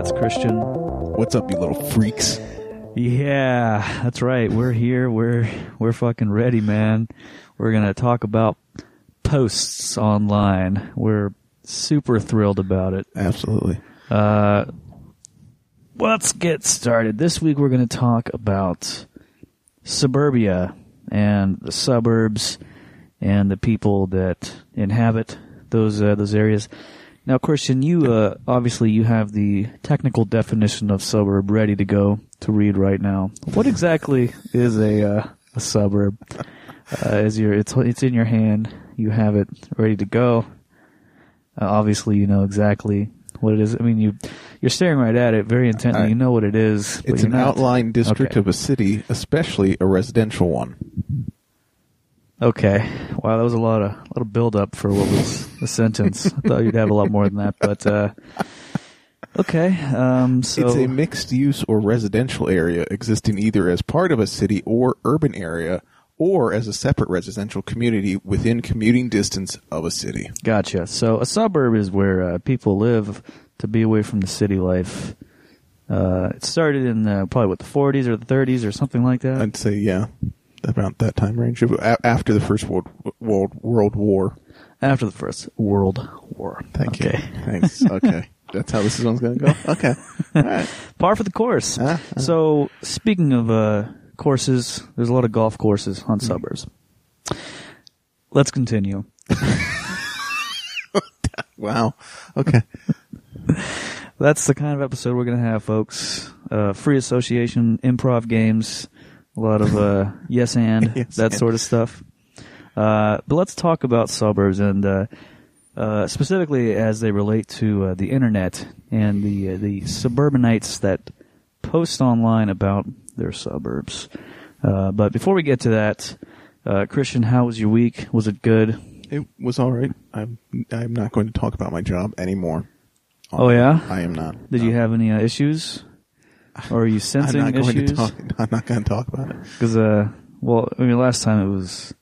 That's Christian. What's up, you little freaks? Yeah, that's right. We're here. We're we're fucking ready, man. We're gonna talk about posts online. We're super thrilled about it. Absolutely. Uh, let's get started. This week we're going to talk about suburbia and the suburbs and the people that inhabit those uh, those areas. Now, Christian, you uh, obviously you have the technical definition of suburb ready to go to read right now. What exactly is a uh, a suburb? Uh, is your it's it's in your hand. You have it ready to go. Uh, obviously, you know exactly what it is. I mean, you you're staring right at it very intently. I- you know what it is. but It's you're an not- outlying district Okay. of a city, especially a residential one. Okay. Wow, that was a lot of a lot of build up for what was a sentence. I thought you'd have a lot more than that, but uh Okay. Um so It's a mixed use or residential area existing either as part of a city or urban area or as a separate residential community within commuting distance of a city. gotcha. So a suburb is where uh, people live to be away from the city life. Uh it started in uh, probably what the 40s or the 30s or something like that. I'd say, yeah, about that time range. A- After the First World, World, World War. After the First World War. Thank okay. you. Thanks. Okay. That's how this one's going to go? Okay. All right. Par for the course. Ah, So, speaking of uh, courses, there's a lot of golf courses on suburbs. Let's continue. Wow. Okay. That's the kind of episode we're going to have, folks. Uh, free association, improv games, a lot of uh, yes and Yes that and. sort of stuff. Uh, but let's talk about suburbs and uh, uh, specifically as they relate to uh, the internet and the uh, the suburbanites that post online about their suburbs. Uh, but before we get to that, uh, Christian, how was your week? Was it good? It was all right. I'm I'm not going to talk about my job anymore. Oh, yeah? I am not. Did you have any uh, issues? Or are you I'm sensing not going issues? to talk. I'm not going to talk about it. Because, uh, well, I mean, last time it was,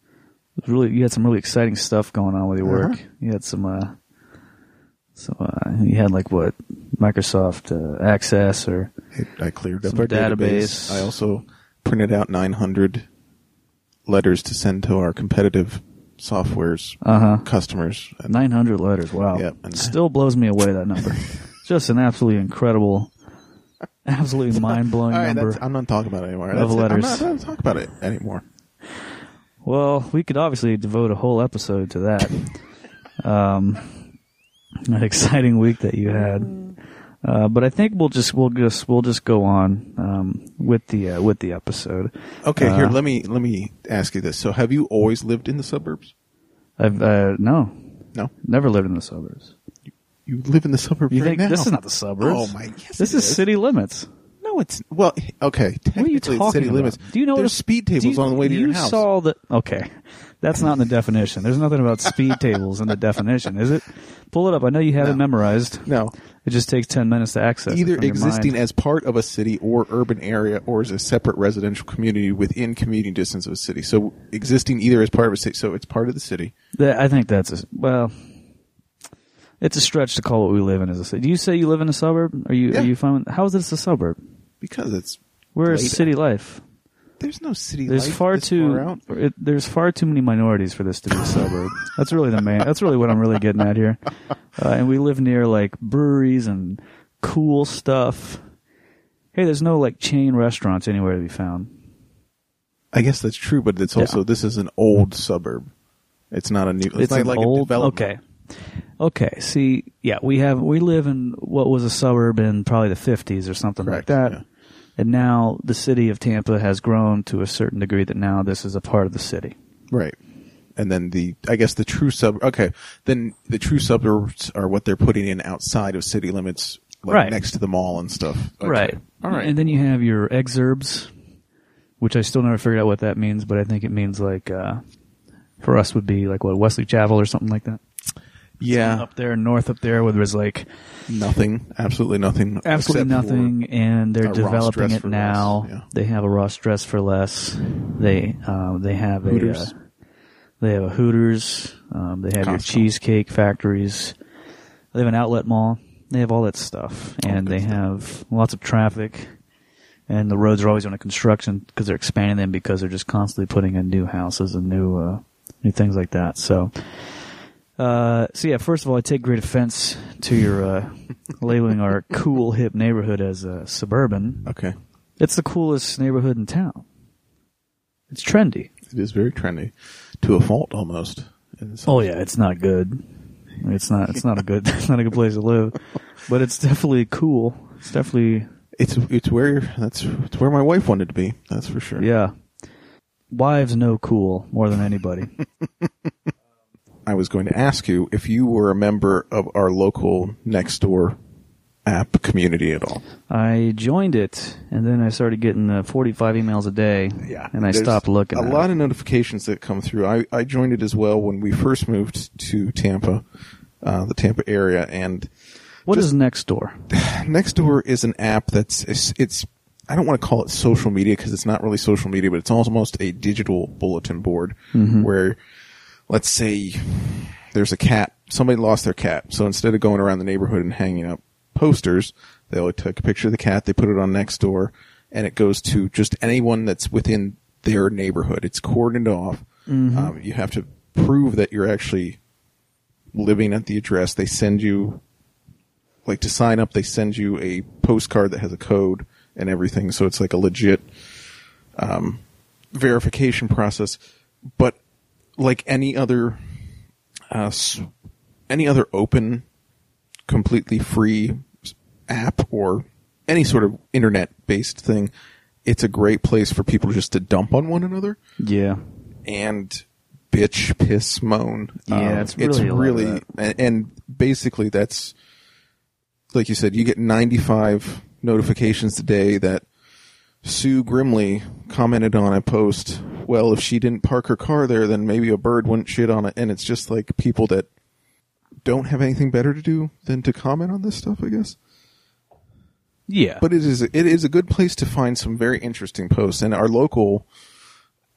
it was really, you had some really exciting stuff going on with your work. Uh-huh. You had some, uh, so, uh, you had like what, Microsoft, uh, Access or, I, I cleared up our database. database. I also printed out 900 letters to send to our competitive software's uh huh, customers. And 900 letters. Wow. Yep, and- Still blows me away, that number. Just an absolutely incredible, absolutely mind blowing all right, number. that's, I'm not talking about it anymore. of That's it. letters. I'm not going to talk about it anymore. Well, we could obviously devote a whole episode to that. Um, an exciting week that you had. Uh, but I think we'll just we'll just we'll just go on um, with the uh, with the episode. Okay, here Uh, let me let me ask you this. So, have you always lived in the suburbs? I've uh, no, No, never lived in the suburbs. You live in the suburbs You right think now. this is not the suburbs? Oh my! Yes, this it is city limits. No, it's well. Okay, What are you talking it's city about? limits. Do you know what there's speed do tables you- on the way to you your house? You saw the okay. That's not in the definition. There's nothing about speed tables in the definition, is it? Pull it up. I know you have it memorized. no, It just takes ten minutes to access. it either from your existing mind. as part of a city or urban area, or as a separate residential community within commuting distance of a city. So, existing either as part of a city, so it's part of the city. That- I think that's a, well. It's a stretch to call what we live in as a city. Do you say you live in a suburb? Are you Yeah. are you fine? With, how is this a suburb? Because it's Where is Later. city life? there's no city. There's life far this too far out. it, there's far too many minorities for this to be a suburb. That's really the main. That's really what I'm really getting at here. Uh, and we live near like breweries and cool stuff. Hey, there's no like chain restaurants anywhere to be found. I guess that's true, but it's also this is an old suburb. It's not a new. It's, not an like old. a development. Okay. Okay. See, yeah, we have we live in what was a suburb in probably the 50s or something Correct, like that. yeah. And now the city of Tampa has grown to a certain degree that now this is a part of the city. Right. And then the, I guess the true sub, okay, then the true suburbs are what they're putting in outside of city limits, like Right. next to the mall and stuff. Okay. Right. All right. And then you have your exurbs, which I still never figured out what that means, but I think it means like uh for us would be like what Wesley Chapel or something like that. Yeah. Up there north up there where there's like Nothing. Absolutely nothing. absolutely nothing and they're developing it now. yeah. They have a Ross dress for less. They um they have a Hooters. uh, they have a Hooters, um they have your cheesecake factories. They have an outlet mall. They have all that stuff, and they stuff. have lots of traffic. And the roads are always under construction because they're expanding them because they're just constantly putting in new houses and new uh, new things like that. So, uh, so yeah. First of all, I take great offense to your uh, labeling our cool hip neighborhood as uh, suburban. Okay. It's the coolest neighborhood in town. It's trendy. It is very trendy, to a fault almost. Oh yeah, it's not good. It's not. It's not a good. It's not a good place to live, but it's definitely cool. It's definitely It's it's where that's it's where my wife wanted to be. That's for sure. yeah. Wives know cool more than anybody. I was going to ask you if you were a member of our local Nextdoor app community at all. I joined it, and then I started getting uh, 45 emails a day. Yeah, and I stopped looking. A lot it. of notifications that come through. I, I joined it as well when we first moved to Tampa, uh, the Tampa area, and What just- is Nextdoor? Nextdoor is an app that's it's, it's I don't want to call it social media because it's not really social media, but it's almost a digital bulletin board where, let's say, there's a cat. Somebody lost their cat, so instead of going around the neighborhood and hanging up posters, they'll take a picture of the cat, they put it on Nextdoor, and it goes to just anyone that's within their neighborhood. It's cordoned off. Um, you have to prove that you're actually living at the address. They send you like to sign up, they send you a postcard that has a code and everything. So it's like a legit um, verification process. But like any other, uh, any other open, completely free app or any sort of internet based thing, it's a great place for people just to dump on one another Yeah. and bitch, piss, moan. Yeah, Um, it's really of really, and, and basically that's like you said. You get ninety five notifications a day that Sue Grimley commented on a post. Well, if she didn't park her car there, then maybe a bird wouldn't shit on it. And it's just like people that don't have anything better to do than to comment on this stuff. I guess Yeah. but it is it is a good place to find some very interesting posts. And our local,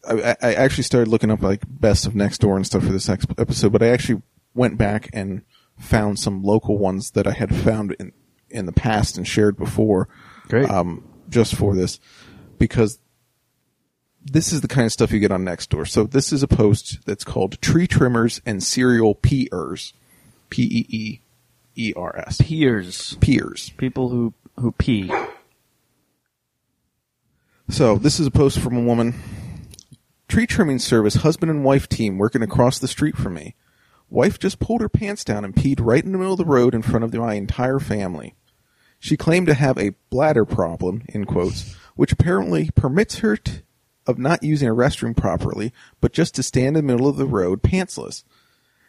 I, I actually started looking up like best of Nextdoor and stuff for this episode. But I actually went back and found some local ones that I had found in in the past and shared before. Great. Um, just for this, because this is the kind of stuff you get on Nextdoor. So this is a post that's called "Tree Trimmers and Serial Peers," P E E E R S, Peers. peers. People who who pee. So this is a post from a woman. Tree trimming service husband and wife team working across the street from me. Wife just pulled her pants down and peed right in the middle of the road in front of my entire family. She claimed to have a bladder problem, in quotes, which apparently permits her t- of not using a restroom properly, but just to stand in the middle of the road pantsless.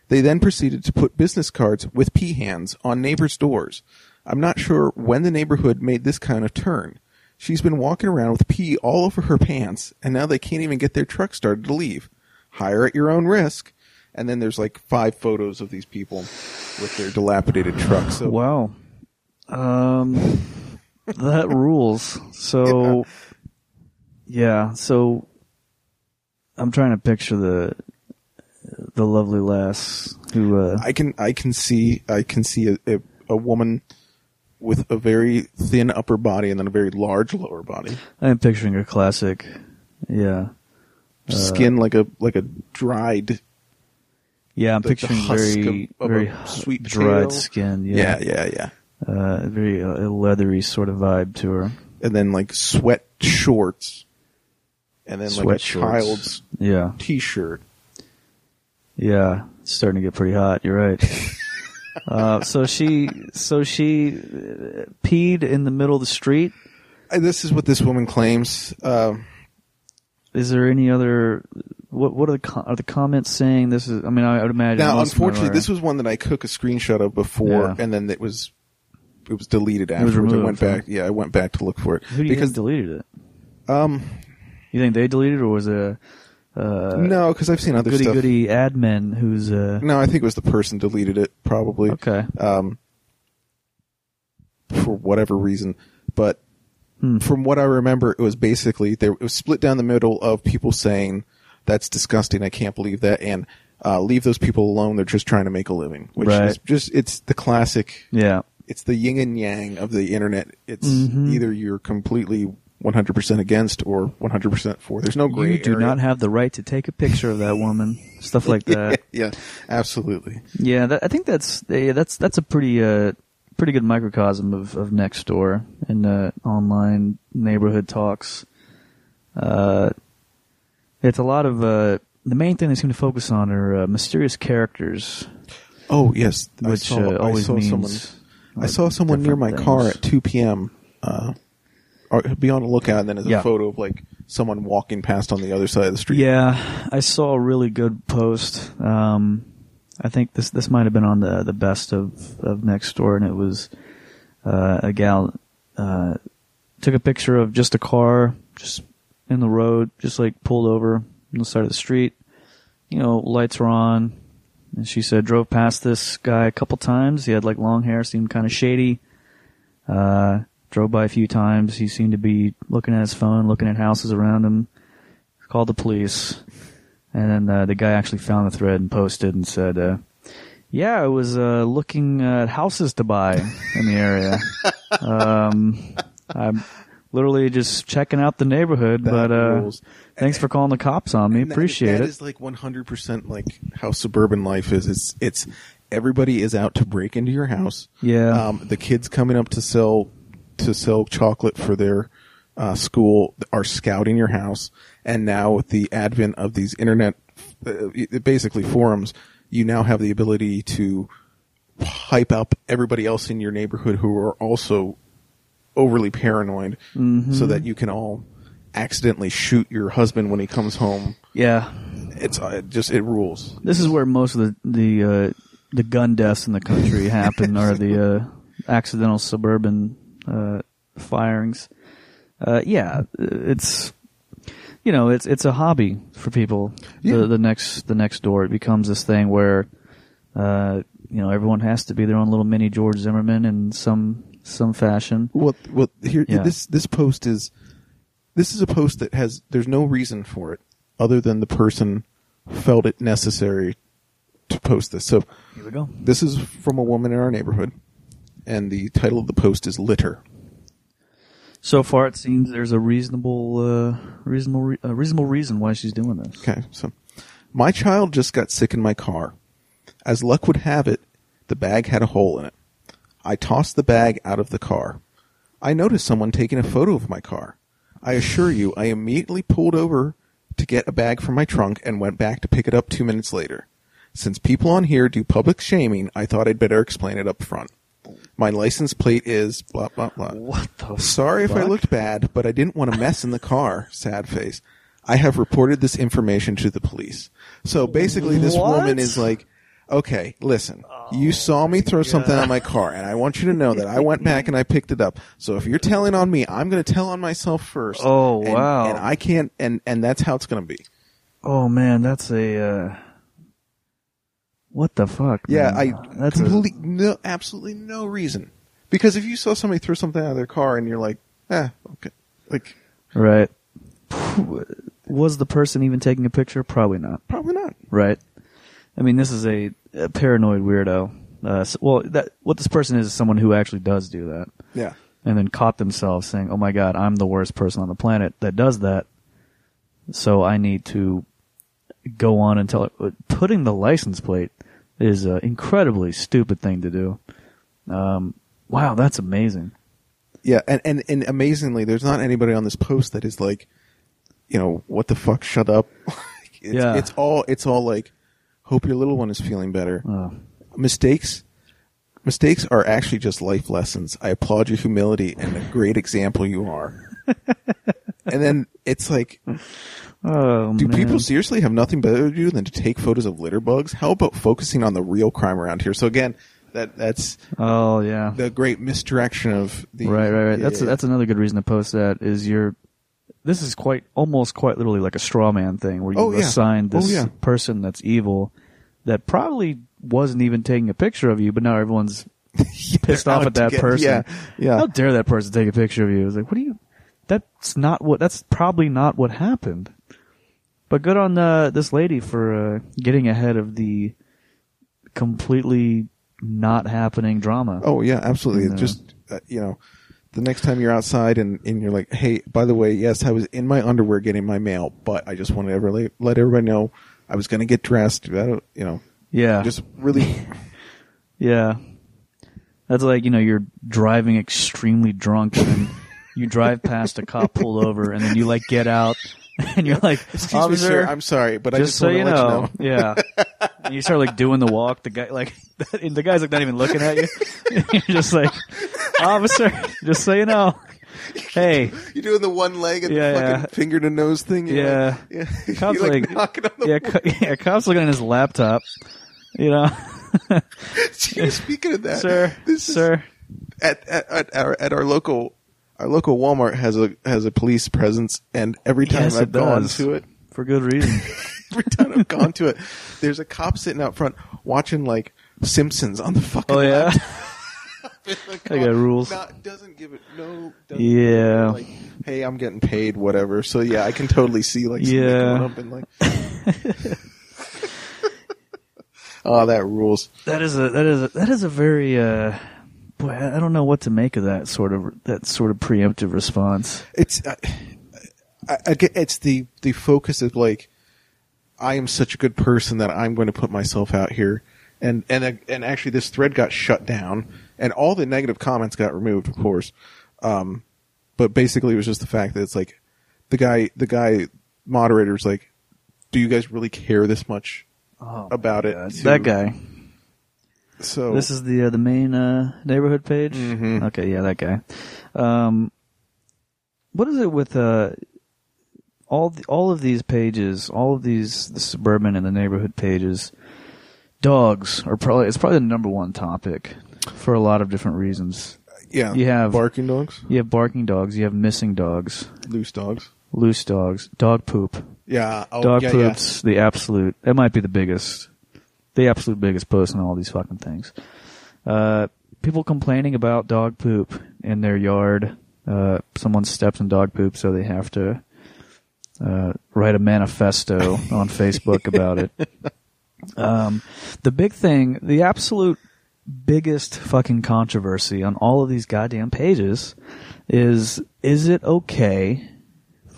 They then proceeded to put business cards with pee hands on neighbors' doors. I'm not sure when the neighborhood made this kind of turn. She's been walking around with pee all over her pants, and now they can't even get their truck started to leave. Hire at your own risk. And then there's like five photos of these people with their dilapidated trucks. So Wow. Um, that rules. So, yeah. Yeah, so, I'm trying to picture the the lovely lass who. Uh, I can I can see I can see a, a, a woman with a very thin upper body and then a very large lower body, I'm picturing a classic. Yeah. Uh, skin like a like a dried. Yeah, I'm the- the picturing husk very of- of very sweet dried potato. skin. Yeah, Yeah, yeah, yeah. Uh, very uh, leathery sort of vibe to her. And then like sweat shorts, and then like a child's Yeah, t-shirt. yeah, it's starting to get pretty hot. You're right. uh, so she, so she uh, peed in the middle of the street. Uh, This is what this woman claims. Um, Is there any other? What what are the are the comments saying? This is. I mean, I would imagine. now, most of them unfortunately, this was one that I took a screenshot of before, Yeah. and then it was it was deleted was afterwards. I went back. Yeah, I went back to look for it Who because deleted it? um You think they deleted, it or was it a uh, no, because I've seen other goody stuff. goody admin who's uh, No, I think it was the person deleted it probably. okay? um, for whatever reason. But Hmm. from what I remember, it was basically there. It was split down the middle of people saying that's disgusting. I can't believe that, and Uh, leave those people alone. They're just trying to make a living. Which Right. is just it's the classic. Yeah. It's the yin and yang of the internet. It's Mhm. either you're completely 100% against or 100% for. There's no gray You do area. not have the right to take a picture of that woman. Stuff like that. yeah, absolutely. Yeah, that, I think that's yeah, that's that's a pretty uh pretty good microcosm of of Nextdoor and uh, online neighborhood talks. Uh, it's a lot of uh the main thing they seem to focus on are uh, mysterious characters, Oh yes, I which saw, uh, I always saw means someone. I uh, saw someone near my different car at 2 p.m. Uh, be on the lookout, and then there's Yeah. a photo of like someone walking past on the other side of the street. Yeah, I saw a really good post. Um, I think this this might have been on the the best of of Nextdoor, and it was uh, a gal uh, took a picture of just a car just in the road, just like pulled over on the side of the street. You know, lights were on, and she said drove past this guy a couple times. He had like long hair, seemed kind of shady. Uh, drove by a few times. He seemed to be looking at his phone, looking at houses around him called the police, and then uh, the guy actually found the thread and posted and said, uh, "Yeah, I was uh, looking at houses to buy in the area. um, I'm literally just checking out the neighborhood, That but uh, rules. thanks for calling the cops on me. And Appreciate That it." is like 100% like how suburban life is. It's it's everybody is out to break into your house. Yeah. Um, the kids coming up to sell to sell chocolate for their uh, school are scouting your house, and now with the advent of these internet, uh, basically forums, you now have the ability to hype up everybody else in your neighborhood who are also overly paranoid, Mm-hmm. so that you can all accidentally shoot your husband when he comes home. yeah, It's uh, it just it rules. this is where most of the the uh, the gun deaths in the country happen, are the uh, accidental suburban uh, firings. Uh, yeah, it's you know it's it's a hobby for people. Yeah. The the next the next door it becomes this thing where uh, you know everyone has to be their own little mini George Zimmerman in some some fashion. Well, well, here Yeah. this this post is this is a post that has there's no reason for it other than the person felt it necessary to post this. So Here we go. this is from a woman in our neighborhood, and the title of the post is "Litter." So far, it seems there's a reasonable uh, reasonable re- a reasonable reason why she's doing this. Okay, so my child just got sick in my car. As luck would have it, the bag had a hole in it. I tossed the bag out of the car. I noticed someone taking a photo of my car. I assure you, I immediately pulled over to get a bag from my trunk and went back to pick it up two minutes later. Since people on here do public shaming, I thought I'd better explain it up front. My license plate is blah blah blah. What the? Sorry if I looked bad, but I didn't want to mess in the car. Sad face. I have reported this information to the police. So basically, this What? woman is like, okay, listen, you saw me throw something out of my car, and I want you to know that I went back and I picked it up. So if you're telling on me, I'm going to tell on myself first. Oh, And- wow. And I can't, and and that's how it's going to be. Oh man, that's a. Uh, what the fuck? Yeah, man? I That's a- no, absolutely no reason. Because if you saw somebody throw something out of their car and you're like, eh, okay, like right. Was the person even taking a picture? Probably not. probably not. Right. I mean, this is a, a paranoid weirdo. Uh, s well, that what this person is is someone who actually does do that, Yeah. and then caught themselves saying, "Oh my God, I'm the worst person on the planet that does that." So I need to go on and tell it. Putting the license plate is an incredibly stupid thing to do. Um, wow, that's amazing. Yeah, and, and and amazingly, there's not anybody on this post that is like, you know, what the fuck, shut up. it's, Yeah. it's all it's all like, hope your little one is feeling better. Oh. Mistakes, mistakes are actually just life lessons. I applaud your humility and a great example you are. and then it's like, Oh, do man. people seriously have nothing better to do than to take photos of litter bugs? How about focusing on the real crime around here? So again, that that's Oh yeah. the great misdirection of the Right, right, right. That's Yeah. that's another good reason to post that. Is you're. This is quite almost quite literally like a straw man thing where you Oh, assign Oh, this yeah. person that's evil that probably wasn't even taking a picture of you, but now everyone's pissed off at that get- person. yeah, yeah. How dare that person take a picture of you? It's like, what do you? That's not what. That's probably not what happened. But good on uh, this lady for uh, getting ahead of the completely not happening drama. Oh yeah, absolutely. No. Just uh, you know, the next time you're outside and, and you're like, hey, by the way, yes, I was in my underwear getting my mail, but I just wanted to really let everybody know I was going to get dressed. I don't, you know, yeah, just really. yeah. That's like you know you're driving extremely drunk and you drive past a cop pulled over and then you like get out and you're like, Excuse me, officer, sir. I'm sorry, but I just so want you know, you know. yeah. And you start like doing the walk. The guy like the guy's like not even looking at you. you're just like, officer, just so you know, hey, You're doing the one leg and Yeah, the fucking yeah. finger to nose thing. Yeah. like, yeah. Cops like, like- knocking on the yeah, co- yeah, cop's looking at his laptop. You know, Speaking of that, sir, this is- sir. at, at at our at our local our local Walmart has a has a police presence, and every time Yes, I've it gone does. to it, For good reason. every time I've gone to it, there's a cop sitting out front watching like Simpsons on the fucking. Oh yeah. like, That guy rules. Not, doesn't give it no. Doesn't Yeah. Like, hey, I'm getting paid, whatever. So yeah, I can totally see like somebody Yeah. going up and like. oh, that rules. That is a that is a that is a very uh boy, I don't know what to make of that sort of that sort of preemptive response. It's uh, I, I get it's the the focus of like I am such a good person that I'm going to put myself out here, and and and actually this thread got shut down, and all the negative comments got removed, of course. Um, but basically, it was just the fact that it's like the guy the guy moderator's like, do you guys really care this much Oh, about it? To- that guy. So This is the uh, the main uh, neighborhood page. Mhm. Okay, yeah, that guy. Um, what is it with uh, all the, all of these pages, all of these the suburban and the neighborhood pages? Dogs are probably it's probably the number one topic for a lot of different reasons. yeah, you have- barking dogs, You have barking dogs, you have missing dogs, loose dogs. loose dogs, dog poop. Yeah, oh, dog yeah, yeah. poops the absolute that might be the biggest the absolute biggest post on all these fucking things. Uh people complaining about dog poop in their yard. Uh someone steps in dog poop so they have to uh write a manifesto on facebook about it. Um the big thing the absolute biggest fucking controversy on all of these goddamn pages is is it okay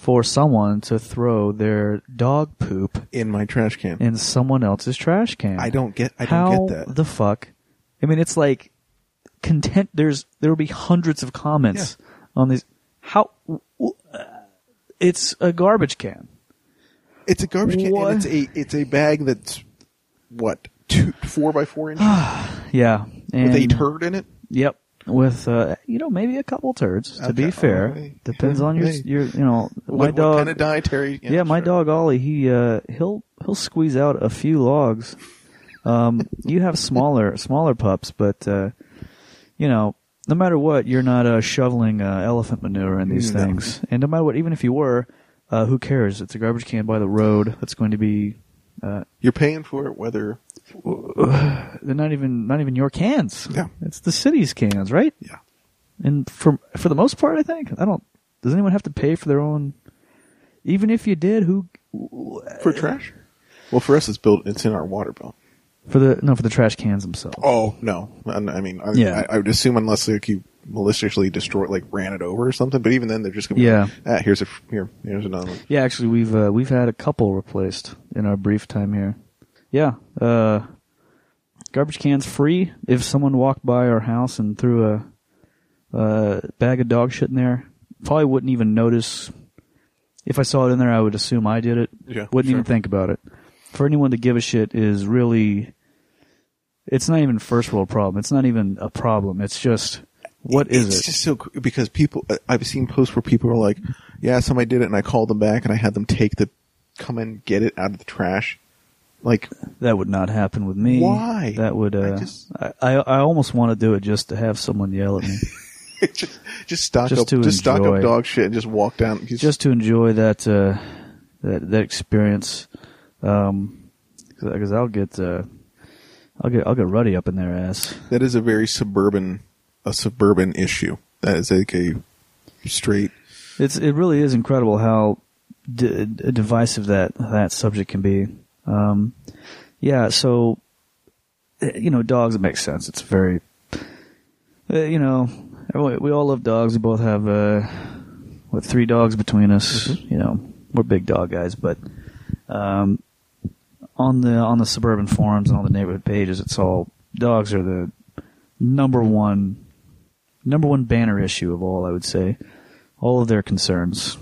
for someone to throw their dog poop in my trash can. in someone else's trash can. I don't get. I How don't get that. the fuck? I mean, it's like content. There's there will be hundreds of comments on these. How? w- w- uh, It's a garbage can. It's a garbage can, What? and it's a it's a bag that's what two four by four inches Yeah, and with a turd in it. Yep, with uh, you know maybe a couple turds. To be fair, Oh, hey. depends on your Hey. your you know my What, dog. what kind of dietary? yeah, my sure. dog Ollie, he uh, he'll he'll squeeze out a few logs. Um, you have smaller smaller pups, but uh, you know, no matter what, you're not uh, shoveling uh, elephant manure in these No. things. And no matter what, even if you were, uh, who cares? It's a garbage can by the road that's going to be. Uh, You're paying for it, whether they're not even not even your cans. Yeah. it's the city's cans, right? yeah. And for for the most part, I think I don't. Does anyone have to pay for their own? Even if you did, who for trash. Well, for us, it's built. It's in our water bill. for the no for the trash cans themselves? Oh no! I mean, I, Yeah. I, I would assume unless like you maliciously destroy, like ran it over or something. But even then, they're just gonna. Be Yeah. Like, ah, here's a here. Here's another one. Yeah, actually, we've uh, we've had a couple replaced in our brief time here. Yeah, uh, garbage cans free. If someone walked by our house and threw a, a bag of dog shit in there, probably wouldn't even notice. If I saw it in there, I would assume I did it. Yeah, wouldn't sure. even think about it. For anyone to give a shit is really. It's not even first world problem. It's not even a problem. It's just what is it's it? just so because people. I've seen posts where people are like, "Yeah, somebody did it," and I called them back and I had them take the, come and get it out of the trash. Like, That would not happen with me. Why? That would. I Uh, I, just- I I almost want to do it just to have someone yell at me, just just stock Just up, to just stock enjoy. up dog shit and just walk down. just to enjoy that uh, that that experience. Um, because I'll get uh, I'll get I'll get ruddy up in their ass. that is a very suburban, a suburban issue. That is like a straight. It's it really is incredible how d- divisive that that subject can be. Um, yeah, so uh, you know, dogs. It makes sense. It's very, uh, you know, we all love dogs. We both have uh, what three dogs between us. You know, we're big dog guys, but um, on the on the suburban forums and on the neighborhood pages, it's all dogs are the number one number one banner issue of all. I would say all of their concerns.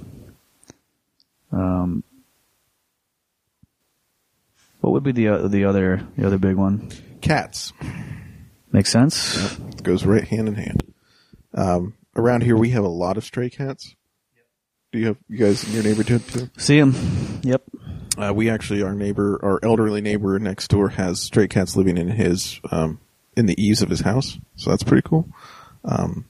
Um, what would be the o- the other the other big one? Cats. Makes sense. It goes right hand in hand. Um, around here, we have a lot of stray cats. Do you have you guys in your neighborhood too? See them. Yep. Uh, we actually, our neighbor, our elderly neighbor next door, has stray cats living in his um, in the eaves of his house. So that's pretty cool. Um,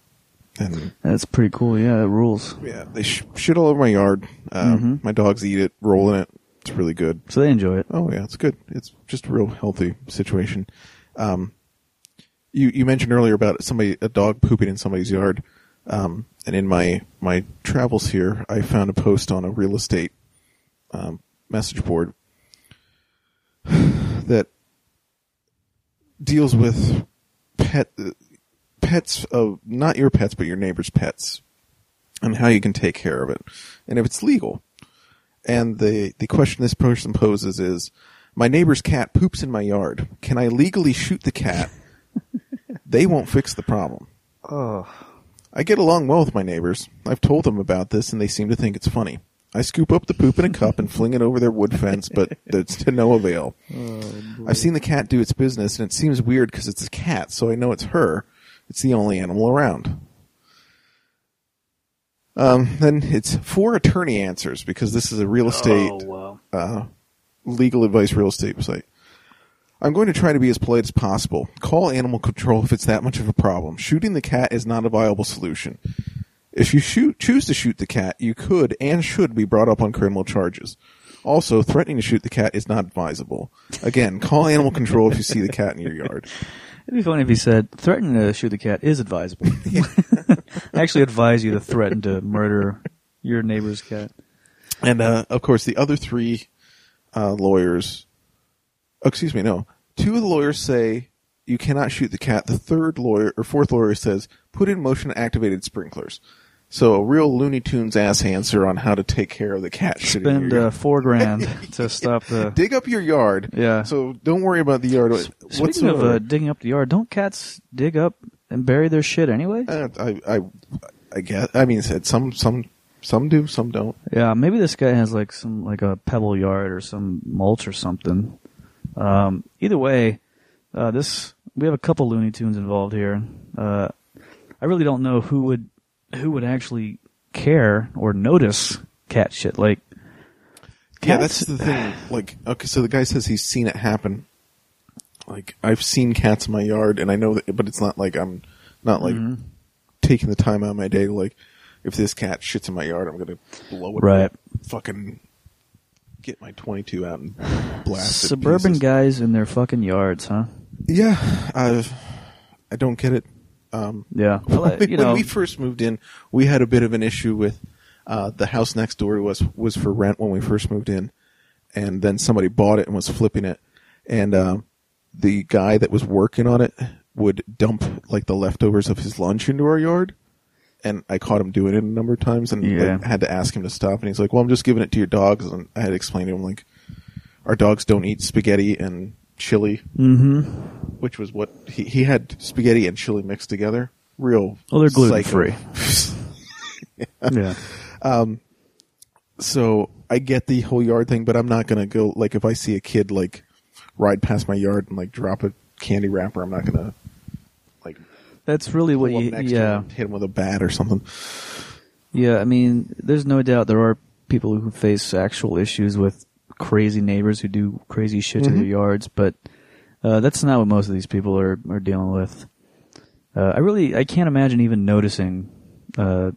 and That's pretty cool. Yeah, it rules. yeah, they sh- shit all over my yard. Um, Mhm. My dogs eat it, roll in it. It's really good. So they enjoy it. Oh yeah, it's good. It's just a real healthy situation. Um, you you mentioned earlier about somebody a dog pooping in somebody's yard, um, and in my my travels here, I found a post on a real estate um, message board that deals with pet pets of not your pets but your neighbor's pets and how you can take care of it and if it's legal. And the, the question this person poses is, my neighbor's cat poops in my yard. Can I legally shoot the cat? they won't fix the problem. Oh. I get along well with my neighbors. I've told them about this and they seem to think it's funny. I scoop up the poop in a cup and fling it over their wood fence, but it's to no avail. Oh, I've seen the cat do its business and it seems weird because it's a cat, so I know it's her. It's the only animal around. Um, then it's four attorney answers because this is a real estate Oh, wow. uh, legal advice real estate site. I'm going to try to be as polite as possible. Call animal control if it's that much of a problem. Shooting the cat is not a viable solution. If you shoot, choose to shoot the cat, you could and should be brought up on criminal charges. Also, threatening to shoot the cat is not advisable. Again, call animal control if you see the cat in your yard. It'd be funny if he said threatening to shoot the cat is advisable. I actually advise you to threaten to murder your neighbor's cat. And uh, of course, the other three uh, lawyers, oh, excuse me, no, two of the lawyers say you cannot shoot the cat. The third lawyer or fourth lawyer says put in motion activated sprinklers. So a real Looney Tunes ass answer on how to take care of the cat Spend uh, four grand to stop the. Dig up your yard. Yeah. So don't worry about the yard. Speaking whatsoever. of uh, digging up the yard, don't cats dig up and bury their shit anyway? Uh, I, I, I guess. I mean, some, some, some do, some don't. Yeah, maybe this guy has like some like a pebble yard or some mulch or something. Um, either way, uh, this we have a couple Looney Tunes involved here. Uh, I really don't know who would who would actually care or notice cat shit. Like, Yeah, that's the thing. Like, okay, so the guy says he's seen it happen. Like, I've seen cats in my yard, and I know that, but it's not like I'm not like Mm-hmm. taking the time out of my day. to, Like, if this cat shits in my yard, I'm gonna blow it. Right. up, Fucking get my 22 out and blast it. suburban guys in their fucking yards, huh? Yeah, I I don't get it. Um, Yeah, well, when, you when we first moved in, we had a bit of an issue with uh, the house next door to us was for rent when we first moved in, and then somebody bought it and was flipping it, and um, the guy that was working on it would dump like the leftovers of his lunch into our yard, and I caught him doing it a number of times, and Yeah. like, had to ask him to stop, and he's like, "Well, I'm just giving it to your dogs," and I had to explain to him like, our dogs don't eat spaghetti and chili mm-hmm. which was what he, he had spaghetti and chili mixed together. Real. Well, they're psycho. gluten-free. yeah. so I get the whole yard thing, but I'm not gonna go like if I see a kid like ride past my yard and like drop a candy wrapper, I'm not gonna like That's really what you. Yeah, hit him with a bat or something. yeah. I mean, there's no doubt there are people who face actual issues with crazy neighbors who do crazy shit to their Mhm. yards, but uh, that's not what most of these people are are dealing with. Uh, I really, I can't imagine even noticing uh,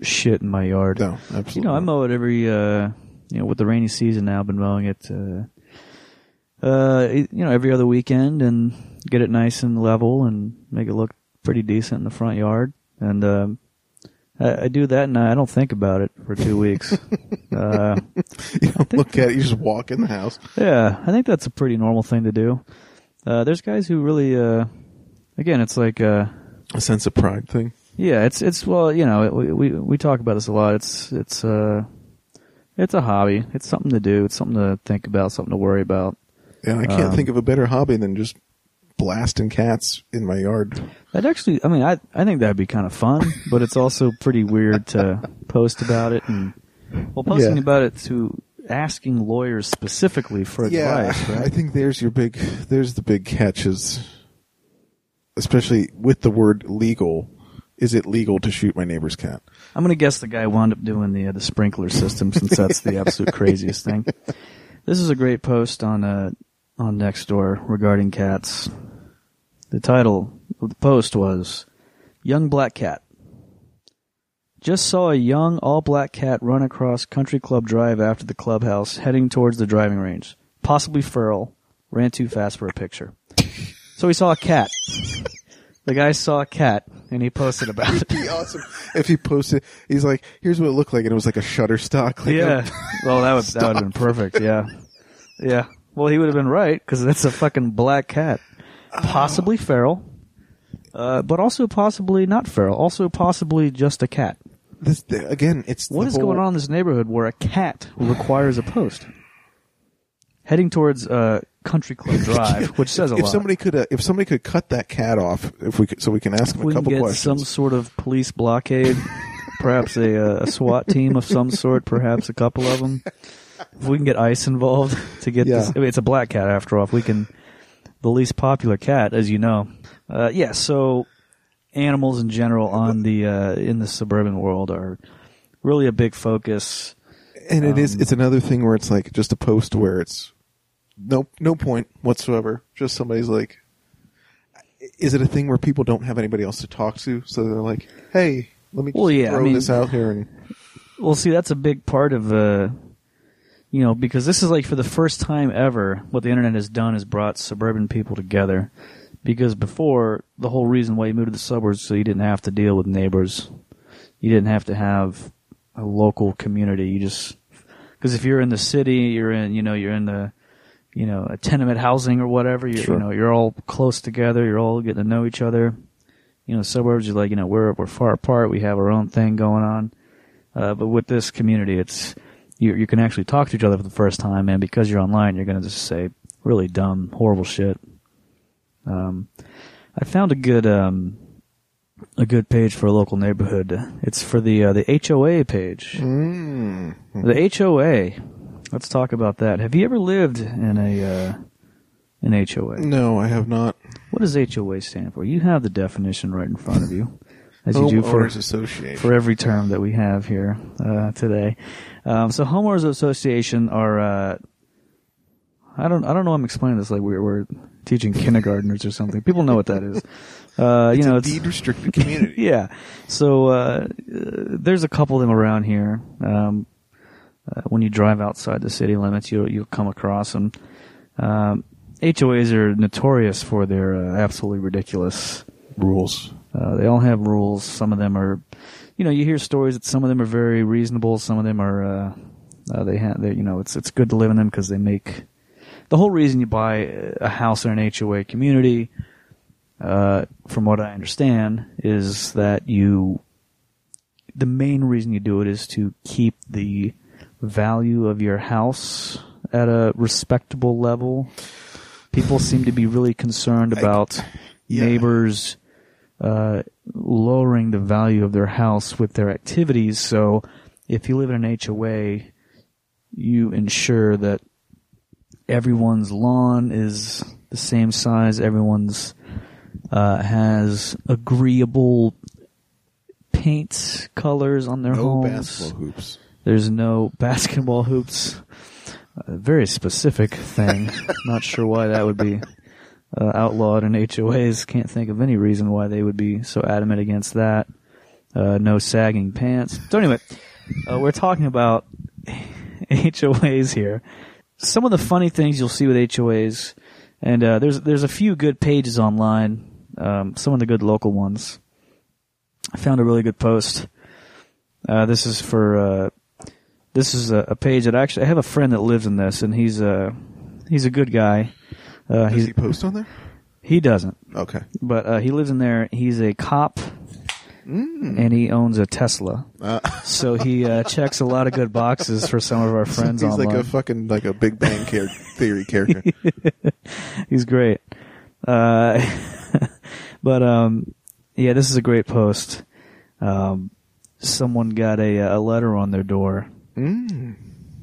shit in my yard. No, absolutely. You know, I mow it every, uh, you know, with the rainy season now, I've been mowing it, uh, uh, you know, every other weekend and get it nice and level and make it look pretty decent in the front yard. And, um, I, I do that and I don't think about it for two weeks. uh, You don't look at it, you just walk in the house. yeah, I think that's a pretty normal thing to do. Uh, there's guys who really, uh, again, it's like, uh, A sense of pride thing. yeah, it's it's well, you know, we we we talk about this a lot. It's it's uh, it's a hobby. It's something to do. It's something to think about. Something to worry about. And I can't Um, think of a better hobby than just blasting cats in my yard. That actually, I mean, I I think that'd be kind of fun, but it's also pretty weird to post about it and well, posting Yeah. about it to asking lawyers specifically for advice, I right? think there's your big, there's the big catches, especially with the word legal, is it legal to shoot my neighbor's cat? I'm gonna guess the guy wound up doing the uh, the sprinkler system since that's the absolute craziest thing. This is a great post on uh on Nextdoor regarding cats. The title of the post was "Young Black Cat." Just saw a young all black cat run across Country Club Drive after the clubhouse, heading towards the driving range. Possibly feral. Ran too fast for a picture. So he saw a cat. The guy saw a cat and he posted about it. Be awesome if he posted. He's like, "Here's what it looked like," and it was like a Shutterstock. Like Yeah. well, that would that would have been perfect. Yeah. Yeah. Well, he would have been right because that's a fucking black cat, possibly feral, uh, but also possibly not feral. Also possibly just a cat. this, again, it's What the is whole- going on in this neighborhood where a cat requires a post? Heading towards uh, Country Club Drive, which says a if lot. somebody could, uh, if somebody could cut that cat off, if we could, so we can ask him we a can couple get questions. some sort of police blockade, perhaps a, uh, a SWAT team of some sort, perhaps a couple of them. If we can get ICE involved to get Yeah. this, I mean, it's a black cat after all. If we can, the least popular cat, as you know. Uh, yeah, so animals in general on the uh, in the suburban world are really a big focus. and it is, um, it's another thing where it's like just a post where it's no, no point whatsoever. Just somebody's like, is it a thing where people don't have anybody else to talk to, so they're like, hey, let me just Well, yeah, I throw mean- this out here and Well, see, that's a big part of, uh, you know, because this is like for the first time ever, what the internet has done is brought suburban people together. Because before, the whole reason why you moved to the suburbs so you didn't have to deal with neighbors. You didn't have to have a local community. You just, because if you're in the city, you're in, you know, you're in the, you know, a tenement housing or whatever. You, Sure. you know, you're all close together. You're all getting to know each other. You know, suburbs, you're like, you know, we're we're far apart. We have our own thing going on. Uh, but with this community, it's you you can actually talk to each other for the first time, and because you're online, you're going to just say really dumb, horrible shit. Um, I found a good um, a good page for a local neighborhood. It's for the uh, the HOA page. mm, The HOA. Let's talk about that. Have you ever lived in a uh, an HOA? no, I have not. What does HOA stand for? You have the definition right in front of you, as you do for for every term that we have here uh, today. Um, so homeowners association are. Uh, I don't. I don't know. I'm explaining this like we're, we're teaching kindergartners or something. People know what that is. Uh, you it's know, a it's deed restricted community. yeah. So uh, uh, there's a couple of them around here. Um, uh, when you drive outside the city limits, you'll you'll come across them. Um, HOAs are notorious for their uh, absolutely ridiculous Rules. uh, they all have rules. Some of them are, you know, you hear stories that some of them are very reasonable. Some of them are, uh, uh, they have, they, you know, it's it's good to live in them because they make the whole reason you buy a house in an HOA community. Uh, from what I understand, is that you, the main reason you do it is to keep the value of your house at a respectable level. People seem to be really concerned I- about yeah. neighbors uh, lowering the value of their house with their activities. So if you live in an HOA, you ensure that everyone's lawn is the same size, everyone's uh, has agreeable paint colors on their No homes. basketball hoops. There's no basketball hoops. A very specific thing. Not sure why that would be uh, outlawed in HOAs. Can't think of any reason why they would be so adamant against that. Uh, no sagging pants. So anyway, uh, we're talking about HOAs here. Some of the funny things you'll see with HOAs, and uh, there's there's a few good pages online. Um, some of the good local ones. I found a really good post Uh, this is for uh, this is a, a page that actually I have a friend that lives in this, and he's a he's a good guy. Uh, Does he's he post on there? he doesn't, Okay. but uh, he lives in there. He's a cop, and he owns a Tesla. Uh, So he uh, checks a lot of good boxes for some of our friends he's online. like a fucking like a Big Bang char- Theory character. He's great. Uh, but um, yeah, this is a great post. Um, someone got a a letter on their door, Mm.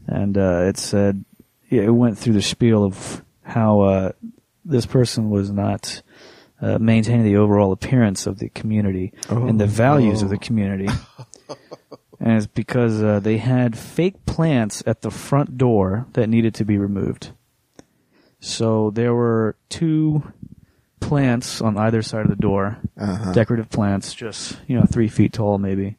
and uh, it said yeah, it went through the spiel of how uh, this person was not. Uh, maintaining the overall appearance of the community and the Oh, values of oh. the community, and it's because uh, they had fake plants at the front door that needed to be removed. So there were two plants on either side of the door, Uh-huh. decorative plants, just you know three feet tall maybe.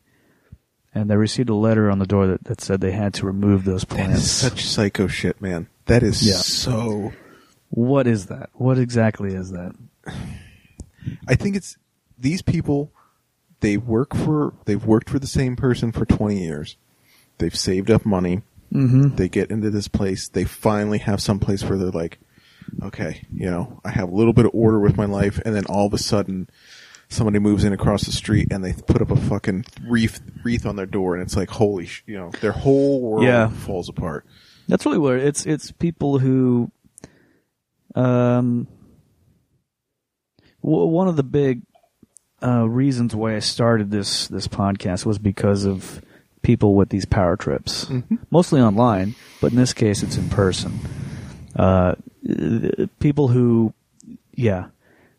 And they received a letter on the door that, that said they had to remove those plants. is such psycho shit, man. That is Yeah. so. What is that? What exactly is that? I think it's these people. They work for. They've worked for the same person for twenty years. They've saved up money. Mm-hmm. They get into this place. They finally have some place where they're like, okay, you know, I have a little bit of order with my life, and then all of a sudden, somebody moves in across the street and they put up a fucking wreath wreath on their door, and it's like, holy, sh- you know, their whole world Yeah. falls apart. That's really what it's. It's people who, um, w- one of the big uh, reasons why I started this this podcast was because of people with these power trips, mostly online, but in this case, it's in person. Uh, people who, yeah,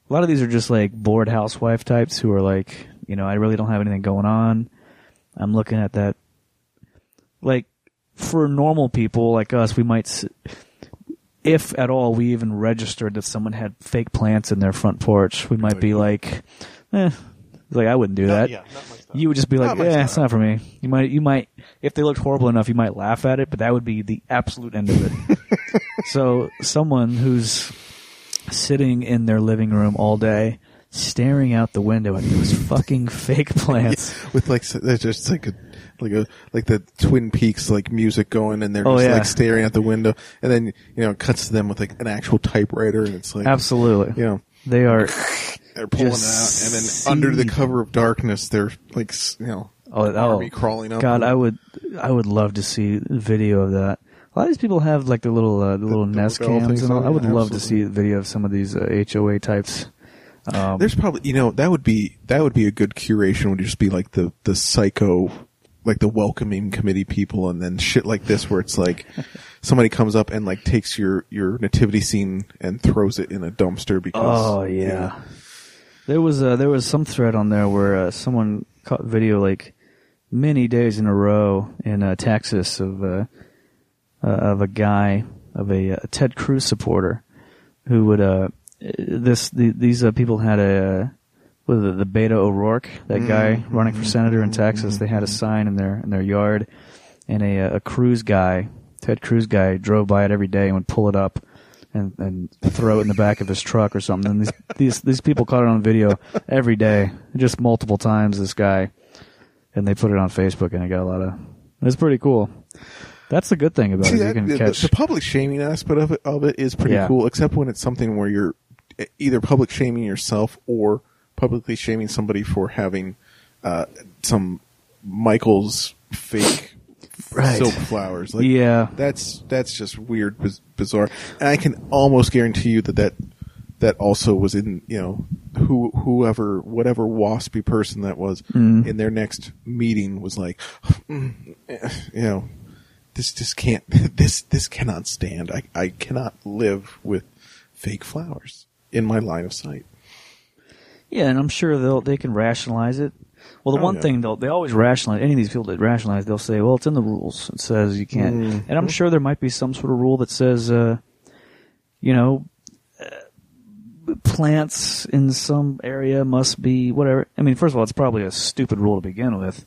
a lot of these are just like bored housewife types who are like, you know, I really don't have anything going on. I'm looking at that, like for normal people like us, we might, if at all, we even registered that someone had fake plants in their front porch, we might be like, eh, like I wouldn't do that. You would just be like, yeah, it's not for me. You might, you might, if they looked horrible enough, you might laugh at it, but that would be the absolute end of it. so someone who's sitting in their living room all day, staring out the window at those fucking fake plants. with like there's just like a like a like the Twin Peaks like music going, and they're Oh, just yeah. like staring out the window, and then you know it cuts to them with like an actual typewriter, and it's like Absolutely. you know They are. they're pulling it out, and then under the cover of darkness, they're like you know Oh, oh. crawling up. God, I would, I would love to see video of that. A lot of these people have like the little, uh, the little the Nest cams, and all. on I would love to see a video of some of these uh, HOA types. Um, There's probably you know that would be that would be a good curation. Would just be like the the psycho, like the welcoming committee people, and then shit like this where it's like somebody comes up and like takes your your nativity scene and throws it in a dumpster because oh you know, yeah, there was uh, there was some thread on there where uh, someone caught video like many days in a row in uh, Texas of uh, uh, of a guy of a, uh Ted Cruz supporter who would uh this the, these uh, people had a with the, the Beto O'Rourke that guy Mm-hmm. running for senator in Texas they had a sign in their in their yard and a uh, a Cruz guy Ted Cruz guy drove by it every day and would pull it up and and throw it in the back of his truck or something and these these these people caught it on video every day just multiple times this guy and they put it on Facebook and it got a lot of it's pretty cool. That's the good thing about See, it. You that, can the, catch the public shaming aspect of it, of it is pretty Yeah. cool, except when it's something where you're either public shaming yourself or publicly shaming somebody for having uh, some Michael's fake Right. silk flowers. Like, Yeah. that's that's just weird, biz- bizarre, and I can almost guarantee you that that that also was in you know who whoever whatever waspy person that was Mm. in their next meeting was like, "Mm, eh, you know, this just can't this this cannot stand. I I cannot live with fake flowers in my line of sight. Yeah, and I'm sure they'll they can rationalize it. Well, the Oh, one yeah. thing they'll they always rationalize. Any of these people that rationalize, they'll say, "Well, it's in the rules. It says you can't." Mhm. And I'm sure there might be some sort of rule that says, uh, you know, uh, plants in some area must be whatever. I mean, first of all, it's probably a stupid rule to begin with,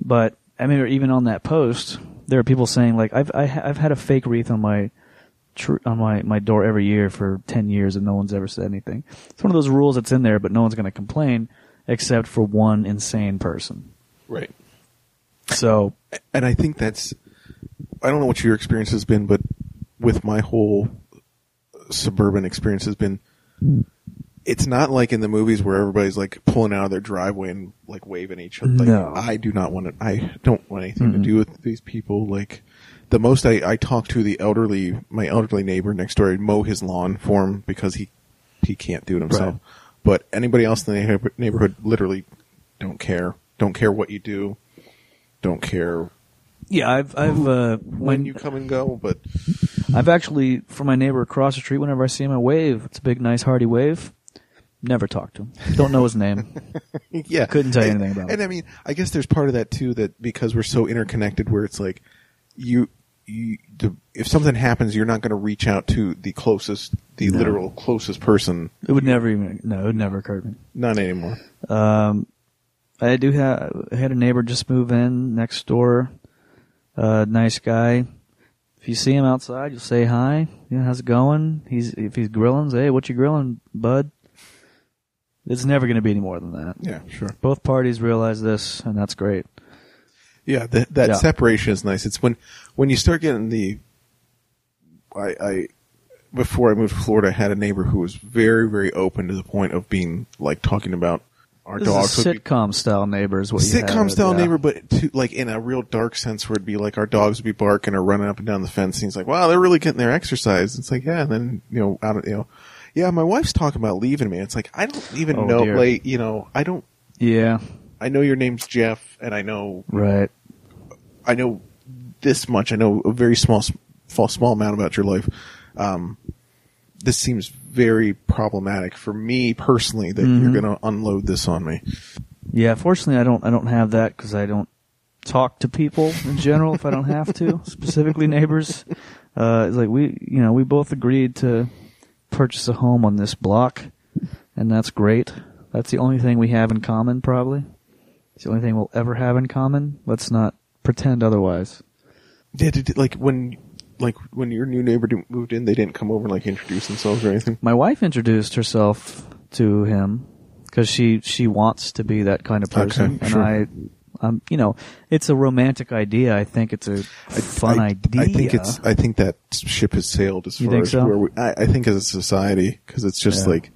but I mean, even on that post, there are people saying like, "I've I, ha- I've had a fake wreath on my." Tr- On my, my door every year for 10 years and no one's ever said anything. It's one of those rules that's in there, but no one's going to complain except for one insane person. Right. So and I think that's I don't know what your experience has been, but with my whole suburban experience has been it's not like in the movies where everybody's like pulling out of their driveway and like waving each other. Like, No. I do not want to. I don't want anything to do with these people. Like the most I, I talk to the elderly, my elderly neighbor next door, I mow his lawn for him because he he can't do it himself. Right. But anybody else in the neighborhood literally don't care. Don't care what you do. Don't care yeah, I've I've uh, when when you come and go. But I've actually from my neighbor across the street. Whenever I see him, I wave. It's a big, nice, hearty wave. Never talked to him. Don't know his name. yeah, Couldn't tell you And- anything about. And I mean, I guess there's part of that too that because we're so interconnected, where it's like you, you, the, if something happens, you're not going to reach out to the closest, the No. literal closest person. It would never even no, it would never occur to me. Not anymore. Um, I do have I had a neighbor just move in next door. Uh, nice guy. If you see him outside, you'll say hi. Yeah, how's it going? He's if he's grilling, say, hey, what you grilling, bud? It's never going to be any more than that. Yeah, sure. Both parties realize this, and that's great. Yeah, that that Yeah. separation is nice. It's when when you start getting the. I, I before I moved to Florida, I had a neighbor who was very very open to the point of being like talking about our This dogs. is would be- sitcom style neighbors. What you sitcom have, style yeah. neighbor, but to, like in a real dark sense, where it'd be like our dogs would be barking or running up and down the fence. And he's like, "Wow, they're really getting their exercise." It's like, yeah, and then you know, out of you know, yeah, my wife's talking about leaving me. It's like I don't even Oh, know, dear. like you know, I don't. Yeah, I know your name's Jeff, and I know right. I know this much. I know a very small small, small amount about your life. Um, this seems very problematic for me personally that Mm-hmm. you're going to unload this on me. Yeah, fortunately, I don't. I don't have that because I don't talk to people in general if I don't have to. specifically, neighbors. Uh, it's like we, you know, we both agreed to purchase a home on this block, and that's great. That's the only thing we have in common, probably. It's the only thing we'll ever have in common. Let's not pretend otherwise. Yeah, did, like when like when your new neighbor moved in, they didn't come over and like introduce themselves or anything. My wife introduced herself to him because she she wants to be that kind of person, Okay, sure. and I, um, you know, it's a romantic idea. I think it's a fun I, idea. I think it's. I think that ship has sailed as You far as so? where we. I, I think as a society, because it's just Yeah. like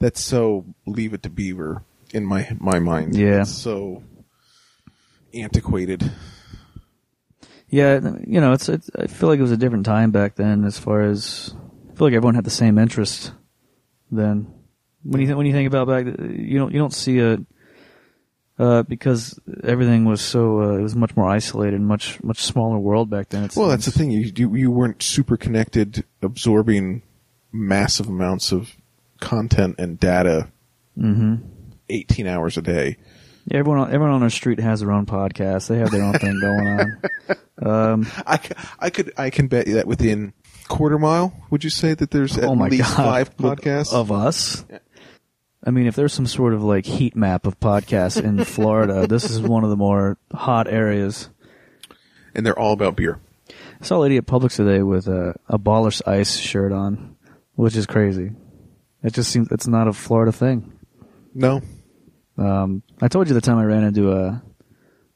that's so leave it to Beaver in my my mind. Yeah. It's so antiquated. Yeah, you know, it's, it's. I feel like it was a different time back then. As far as I feel like everyone had the same interest then. When you th- when you think about back, you don't you don't see a uh, because everything was so uh, it was much more isolated, much much smaller world back then. Well, that's the thing you, you you weren't super connected, absorbing massive amounts of content and data mm-hmm. 18 hours a day. Yeah, everyone, on, everyone on our street has their own podcast. They have their own thing going on. Um, I, I could, I can bet you that within quarter mile, would you say that there's at oh least God. five podcasts of us? Yeah. I mean, if there's some sort of like heat map of podcasts in Florida, this is one of the more hot areas. And they're all about beer. I saw a lady at Publix today with a, a Ballers Ice shirt on, which is crazy. It just seems it's not a Florida thing. No, um, I told you the time I ran into a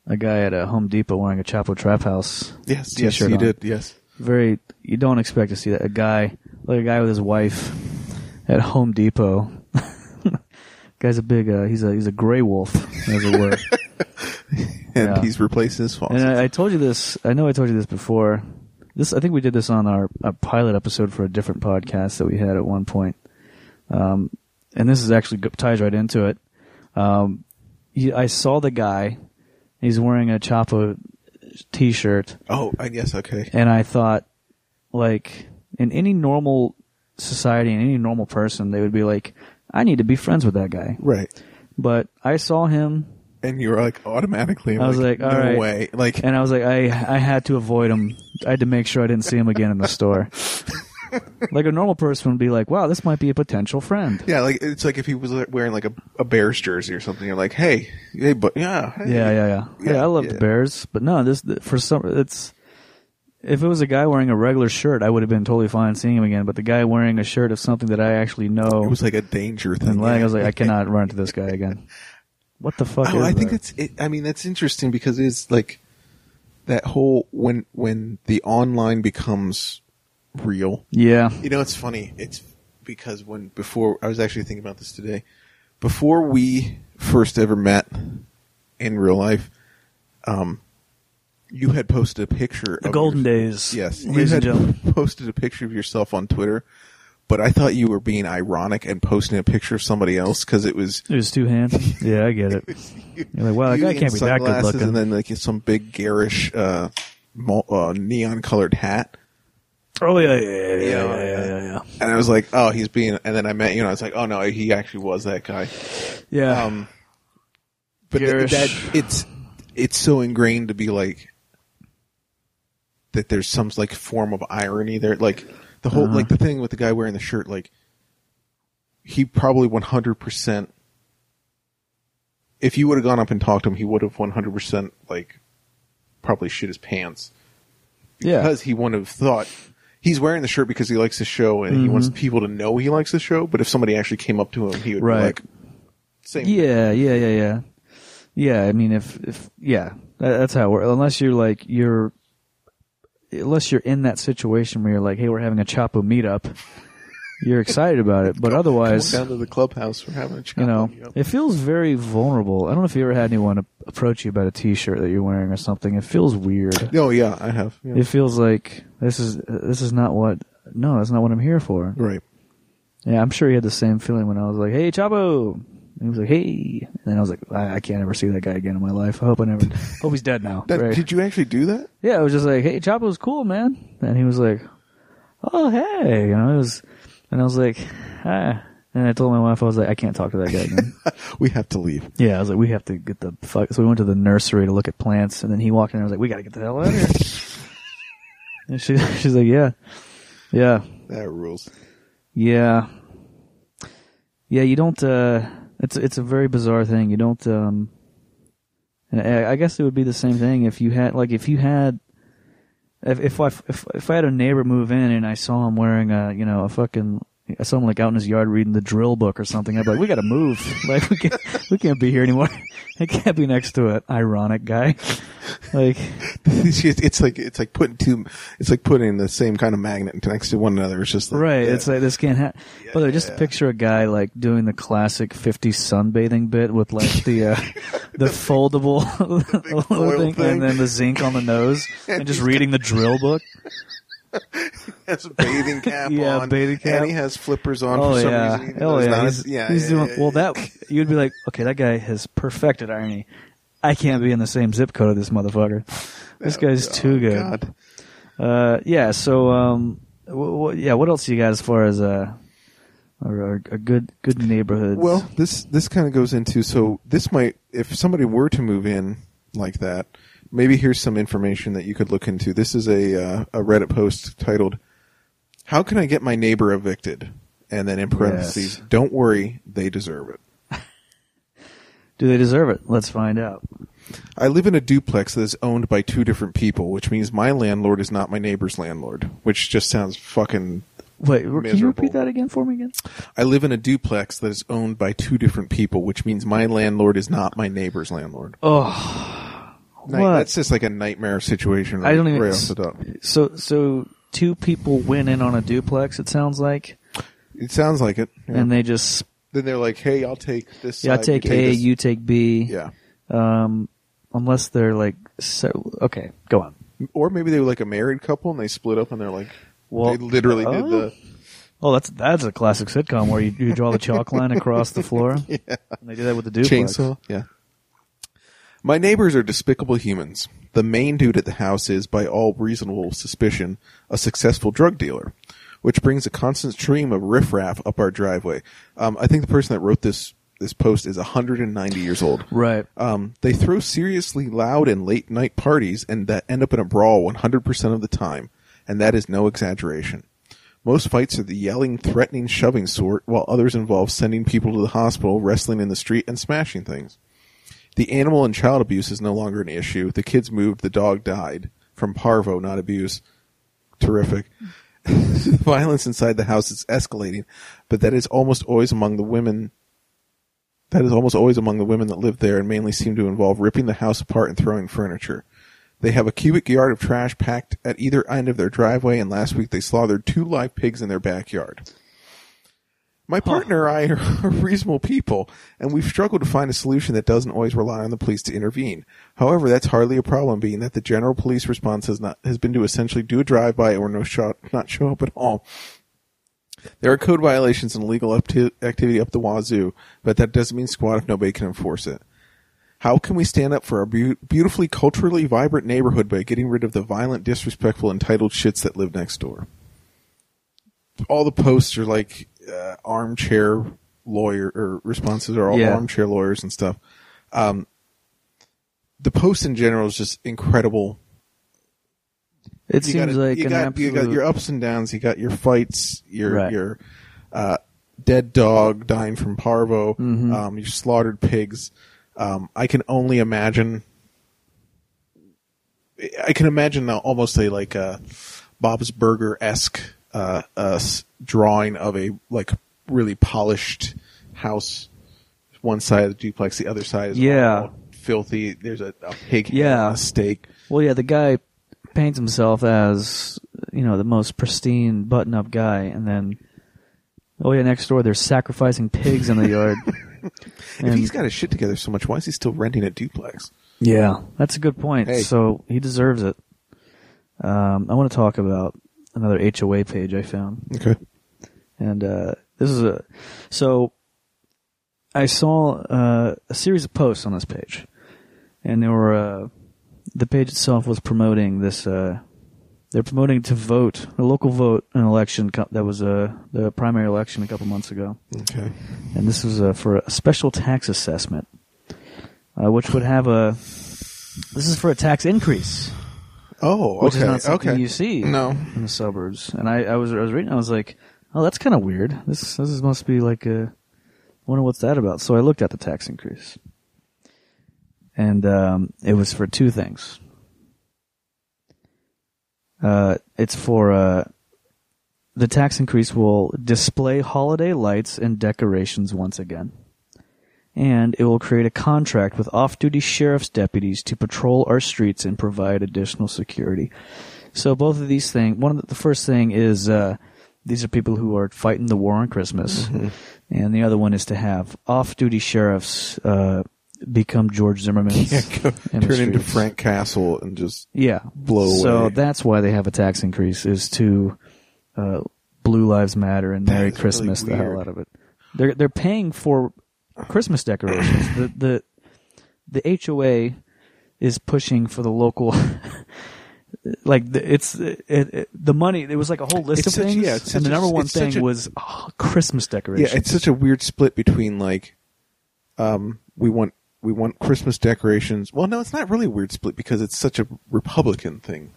a guy at a Home Depot wearing a Chapo Trap House yes, yes, you on. did. Yes, very you don't expect to see that a guy like a guy with his wife at Home Depot. Guy's a big uh, he's a he's a gray wolf as it were. and Yeah. he's replacing his faucet. and I, I told you this. I know I told you this before. This I think we did this on our, our pilot episode for a different podcast that we had at one point. Um, and this is actually ties right into it. Um, he, I saw the guy. He's wearing a Chapo t-shirt. oh, I guess okay. and I thought, like, in any normal society, in any normal person, they would be like, I need to be friends with that guy. Right, But I saw him, and you were like automatically. I was like, all no right. way. Like, and I was like, I I had to avoid him. I had to make sure I didn't see him again in the store. like a normal person would be like, wow, this might be a potential friend. yeah, like it's like if he was wearing like a, a Bears jersey or something. You're like, hey, hey, but yeah, hey. Yeah, yeah, yeah. Yeah, Yeah, I love yeah. the Bears, but no, this for some it's. If it was a guy wearing a regular shirt, I would have been totally fine seeing him again. But the guy wearing a shirt of something that I actually know It was like a danger thing. like, I was like. I cannot run into this guy again. What the fuck? Oh, is I think that? that's. It, I mean, that's interesting because it's like that whole when when the online becomes real. yeah. You know, it's funny. It's because when before I was actually thinking about this today. Before we first ever met in real life, um, you had posted a picture. The of golden your- days. Yes, you ladies and had gentlemen. posted a picture of yourself on Twitter, but I thought you were being ironic and posting a picture of somebody else because it was. It was too handsome. Yeah, I get it. You're like, wow, that you guy in can't be that good sunglasses looking. And then like some big garish, uh, mul- uh, neon colored hat. Oh yeah, yeah, yeah, yeah, Yeah, yeah, yeah. And I was like, oh, he's being, and then I met you and I was like, oh no, he actually was that guy. Yeah. Um, but th- that, it's, it's so ingrained to be like, that there's some like form of irony there. Like the whole, Uh-huh. like the thing with the guy wearing the shirt, like he probably 100%, if you would have gone up and talked to him, he would have 100% like probably shit his pants yeah. because he wouldn't have thought he's wearing the shirt because he likes the show and he wants Mm-hmm. people to know he likes the show. But if somebody actually came up to him, he would Right. be like, "Same." Yeah, yeah, yeah, yeah. Yeah, I mean, if if yeah, that, that's how it works. Unless you're like you're, unless you're in that situation where you're like, hey, we're having a Chapo meetup, you're excited about it. But otherwise, down to the clubhouse. We're having a chat. you know, it feels very vulnerable. I don't know if you ever had anyone approach you about a T-shirt that you're wearing or something. It feels weird. Oh yeah, I have. Yeah. It feels like this is this is not what. No, that's not what I'm here for. right. Yeah, I'm sure he had the same feeling when I was like, "Hey, Chapo," and he was like, "Hey," and then I was like, I, "I can't ever see that guy again in my life. I hope I never. hope he's dead now." That, right? Did you actually do that? yeah, I was just like, "Hey, Chapo's cool, man," and he was like, "Oh, hey," you know, it was, and I was like, "Ah," and I told my wife, I was like, "I can't talk to that guy again." We have to leave. yeah, I was like, "We have to get the fuck." So we went to the nursery to look at plants, and then he walked in. and I was like, "We got to get the hell out of here." and she, she's like, "Yeah, yeah." That rules. Yeah. Yeah, you don't uh it's it's a very bizarre thing. You don't um I I guess it would be the same thing if you had like if you had if if I if if I had a neighbor move in and I saw him wearing a, you know, a fucking I saw him like out in his yard reading the drill book or something. I'd be like, "We got to move. Like we can't we can't be here anymore. I can't be next to an ironic guy." Like it's just- it's like it's like putting two. It's like putting the same kind of magnet next to one another. It's just like, Right. yeah. It's like this can't happen. but just yeah. picture a guy like doing the classic 50s sunbathing bit with like the uh, the foldable foil thing, thing. and then the zinc on the nose and just reading the drill book. Has a bathing cap Yeah, on. bathing cap. And he has flippers on Oh for some yeah. reason. Oh yeah. He's, yeah, he's yeah, doing yeah, well. That you'd be like, okay, that guy has perfected irony. I can't be in the same zip code of this motherfucker. This guy's Oh, too good. God. Uh, yeah. So, um, wh- wh- yeah. What else you got as far as uh, a, a, a good good neighborhoods? Well, this this kind of goes into so this might if somebody were to move in like that, maybe here's some information that you could look into. This is a uh, a Reddit post titled "How can I get my neighbor evicted?" and then in parentheses, Yes. "Don't worry, they deserve it." do they deserve it? Let's find out. I live in a duplex that is owned by two different people, which means my landlord is not my neighbor's landlord, which just sounds fucking Wait, can you repeat that again for me again? I live in a duplex that is owned by two different people, which means my landlord is not my neighbor's landlord. Oh, Night- what? That's just like a nightmare situation. I don't right even. off the top. So, so two people went in on a duplex. It sounds like, It sounds like it. yeah. and they just then they're like, "Hey, I'll take this." yeah, I side, take you A, this. you take B. Yeah, Um, unless they're like so. Okay, go on. or maybe they were like a married couple and they split up and they're like, Well, they literally did oh. the. Oh, that's that's a classic sitcom where you, you draw the chalk line across the floor. Yeah. And they do that with the duplex. chainsaw. Yeah. My neighbors are despicable humans. The main dude at the house is, by all reasonable suspicion, a successful drug dealer, which brings a constant stream of riffraff up our driveway. Um, I think the person that wrote this this post is 190 years old. Right. Um, they throw seriously loud and late night parties and that end up in a brawl 100% of the time, and that is no exaggeration. Most fights are the yelling, threatening, shoving sort, while others involve sending people to the hospital, wrestling in the street, and smashing things. The animal and child abuse is no longer an issue. The kids moved, the dog died. From parvo, not abuse. Terrific. violence inside the house is escalating, but that is almost always among the women that is almost always among the women that live there and mainly seem to involve ripping the house apart and throwing furniture. They have a cubic yard of trash packed at either end of their driveway, and last week they slaughtered two live pigs in their backyard. My partner and I are reasonable people, and we've struggled to find a solution that doesn't always rely on the police to intervene. However, that's hardly a problem, being that the general police response has not has been to essentially do a drive-by or no shot, not show up at all. There are code violations and illegal upti- activity up the wazoo, but that doesn't mean squat if nobody can enforce it. How can we stand up for our beau- beautifully culturally vibrant neighborhood by getting rid of the violent, disrespectful, entitled shits that live next door? All the posts are like uh, armchair lawyer or responses are all Yeah. armchair lawyers and stuff. Um, the post in general is just incredible It you seems got, like you an got absolute. you got your ups and downs. You got your fights. Your Right. your uh, dead dog dying from parvo. Mm-hmm. Um, your slaughtered pigs. Um, I can only imagine. I can imagine now almost a like a Bob's Burger esque uh, uh, drawing of a like really polished house. One side of the duplex, the other side is Yeah. all filthy. There's a, a pig, Yeah. on a steak. well, yeah, the guy paints himself as you know the most pristine, button-up guy, and then oh yeah, next door they're sacrificing pigs in the yard. If And- he's got his shit together so much, why is he still renting a duplex? Yeah, that's a good point. Hey. So he deserves it. Um, I want to talk about another HOA page I found, Okay. and uh, this is a so I saw uh, a series of posts on this page, and they were uh, the page itself was promoting this. Uh, they're promoting to vote a local vote an election co- that was uh, the primary election a couple months ago Okay. and this was uh, for a special tax assessment, uh, which would have a. This is for a tax increase, Oh, which okay. is not something okay. you see No. in the suburbs. And I, I was, I was reading, I was like, oh, that's kind of weird. This, this must be like a. I wonder what's that about. So I looked at the tax increase, and um, it was for two things. Uh, it's for uh, the tax increase will display holiday lights and decorations once again. And it will create a contract with off-duty sheriff's deputies to patrol our streets and provide additional security. So both of these things, one of the, the first thing is uh, these are people who are fighting the war on Christmas, and the other one is to have off-duty sheriffs uh, become George Zimmerman's Yeah, in turn into. Frank Castle and just Yeah. blow So away. So that's why they have a tax increase is to uh, Blue Lives Matter and That Merry is really Christmas the hell out of it. They're they're paying for Christmas decorations. the the the HOA is pushing for the local like the, it's it, it, the money it was like a whole list It's of such- things yeah, it's and the such a- number one it's such thing a- was oh, Christmas decorations. yeah, it's such a weird split between like, um, we want we want Christmas decorations. Well, no, it's not really a weird split because it's such a Republican thing.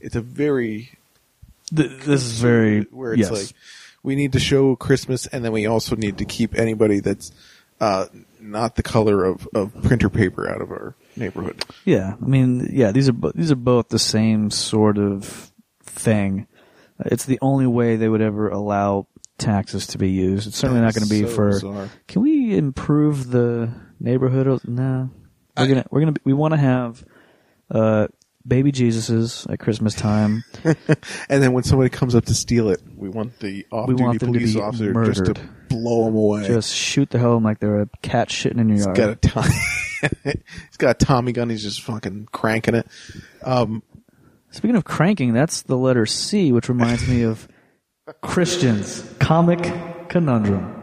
It's a very Th- this is very where it's yes. like we need to show Christmas, and then we also need to keep anybody that's uh, not the color of, of printer paper out of our neighborhood. Yeah, I mean, yeah, these are bo- these are both the same sort of thing. It's the only way they would ever allow taxes to be used. It's certainly not going to be So for. bizarre. Can we improve the neighborhood? No, we're I- gonna we're gonna we want to have uh, baby Jesuses at Christmas time. And then when somebody comes up to steal it, we want the off-duty want them police officer just to blow them away. Just shoot the hell in like they're a cat shitting in your he's yard. got a he's got a Tommy gun. He's just fucking cranking it. Um, Speaking of cranking, that's the letter C, which reminds me of Christians comic conundrum.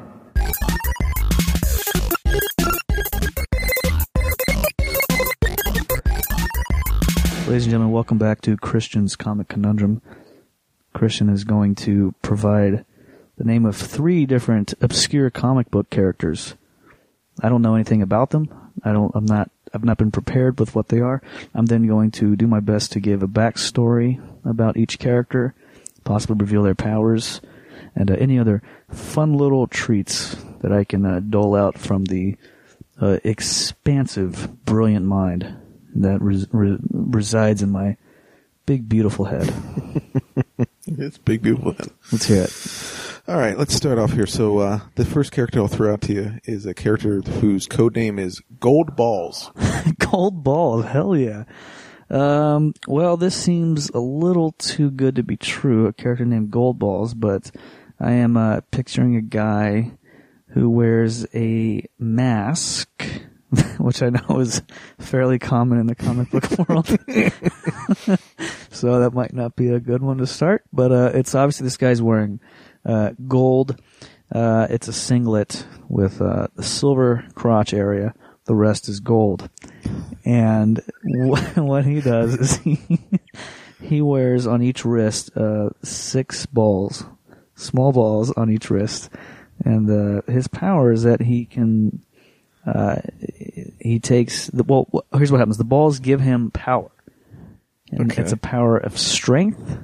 Ladies and gentlemen, welcome back to Christian's Comic Conundrum. Christian is going to provide the name of three different obscure comic book characters. I don't know anything about them. I don't. I'm not. I've not been prepared with what they are. I'm then going to do my best to give a backstory about each character, possibly reveal their powers, and uh, any other fun little treats that I can uh, dole out from the uh, expansive, brilliant mind that res- re- resides in my big, beautiful head. it's big beautiful. Then. Let's hear it. All right, let's start off here. So uh, the first character I'll throw out to you is a character whose code name is Gold Balls. Gold balls, hell yeah. Um, well, this seems a little too good to be true. A character named Gold Balls, but I am uh, picturing a guy who wears a mask, which I know is fairly common in the comic book world. so that might not be a good one to start, but uh, it's obviously this guy's wearing uh, gold. Uh, it's a singlet with uh, the silver crotch area. The rest is gold. And wh- what he does is he he wears on each wrist uh, six balls, small balls on each wrist, and uh, his power is that he can. Uh, he takes the well. Here's what happens: the balls give him power, and Okay. it's a power of strength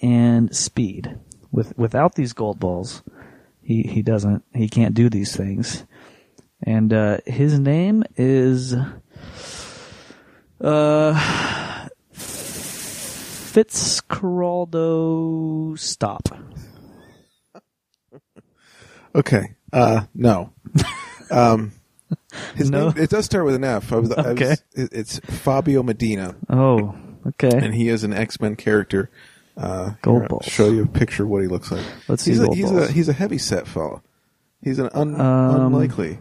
and speed. With without these gold balls, he he doesn't he can't do these things. And uh, his name is uh Fitzcarraldo Stop. Okay. Uh, no. um, his No? name, it does start with an F. I was, I was- Okay. it- it's Fabio Medina, Oh, okay. and he is an X Men character. Uh, Gold here, show you a picture of what he looks like. Let's see he's a, gold he's balls. a he's a heavy set fellow. He's an un, Um, unlikely.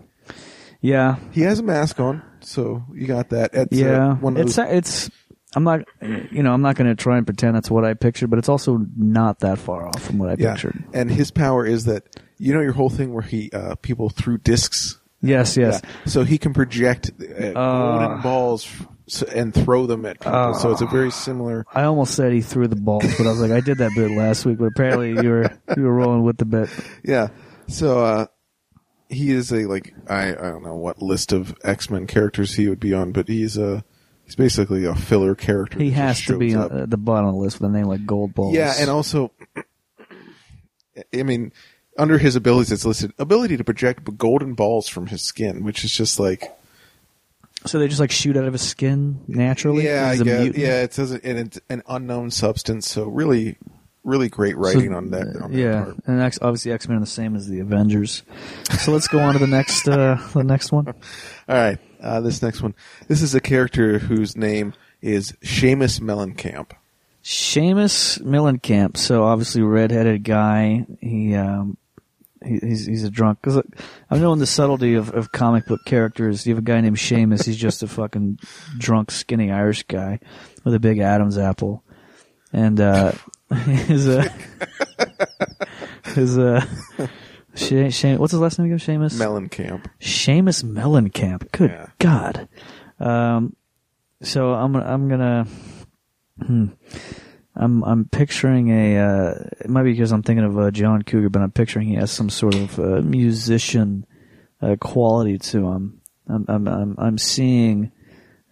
yeah, He has a mask on, so you got that. It's, uh, yeah. one of It's those, it's. I'm not, you know, I'm not going to try and pretend that's what I pictured, but it's also not that far off from what I yeah. pictured. And his power is that you know your whole thing where he uh, people threw discs. Yes, yes. Yeah. So he can project uh, Uh. golden balls and throw them at people. so it's a very similar. I almost said he threw the balls, but I was like, I did that bit last week, but apparently you were you were rolling with the bit. Yeah. So uh he is a like I I don't know what list of X Men characters he would be on, but he's a he's basically a filler character. He has to be up. at the bottom of the list with a name like Gold Balls. Yeah, and also, I mean, under his abilities, it's listed ability to project golden balls from his skin, which is just like so they just like shoot out of his skin naturally. yeah, guess, yeah. It says it, and it's an unknown substance. So really, really great writing So, on that. On that yeah, part. and X, obviously X Men are the same as the Avengers. So let's go on to the next uh, the next one. All right, uh, this next one. This is a character whose name is Seamus Mellencamp. Seamus Mellencamp. So obviously redheaded guy. He um he, he's he's a drunk. Cause I've known the subtlety of, of comic book characters. You have a guy named Seamus. He's just a fucking drunk, skinny Irish guy with a big Adam's apple, and uh his uh his uh. She, she, what's his last name again? Seamus. Mellencamp. Seamus Mellencamp. Good Yeah. God. Um, so I'm I'm gonna, hmm, I'm, I'm picturing a, uh, it might be because I'm thinking of uh, John Cougar, but I'm picturing he has some sort of uh, musician uh, quality to him. I'm, I'm, I'm, I'm seeing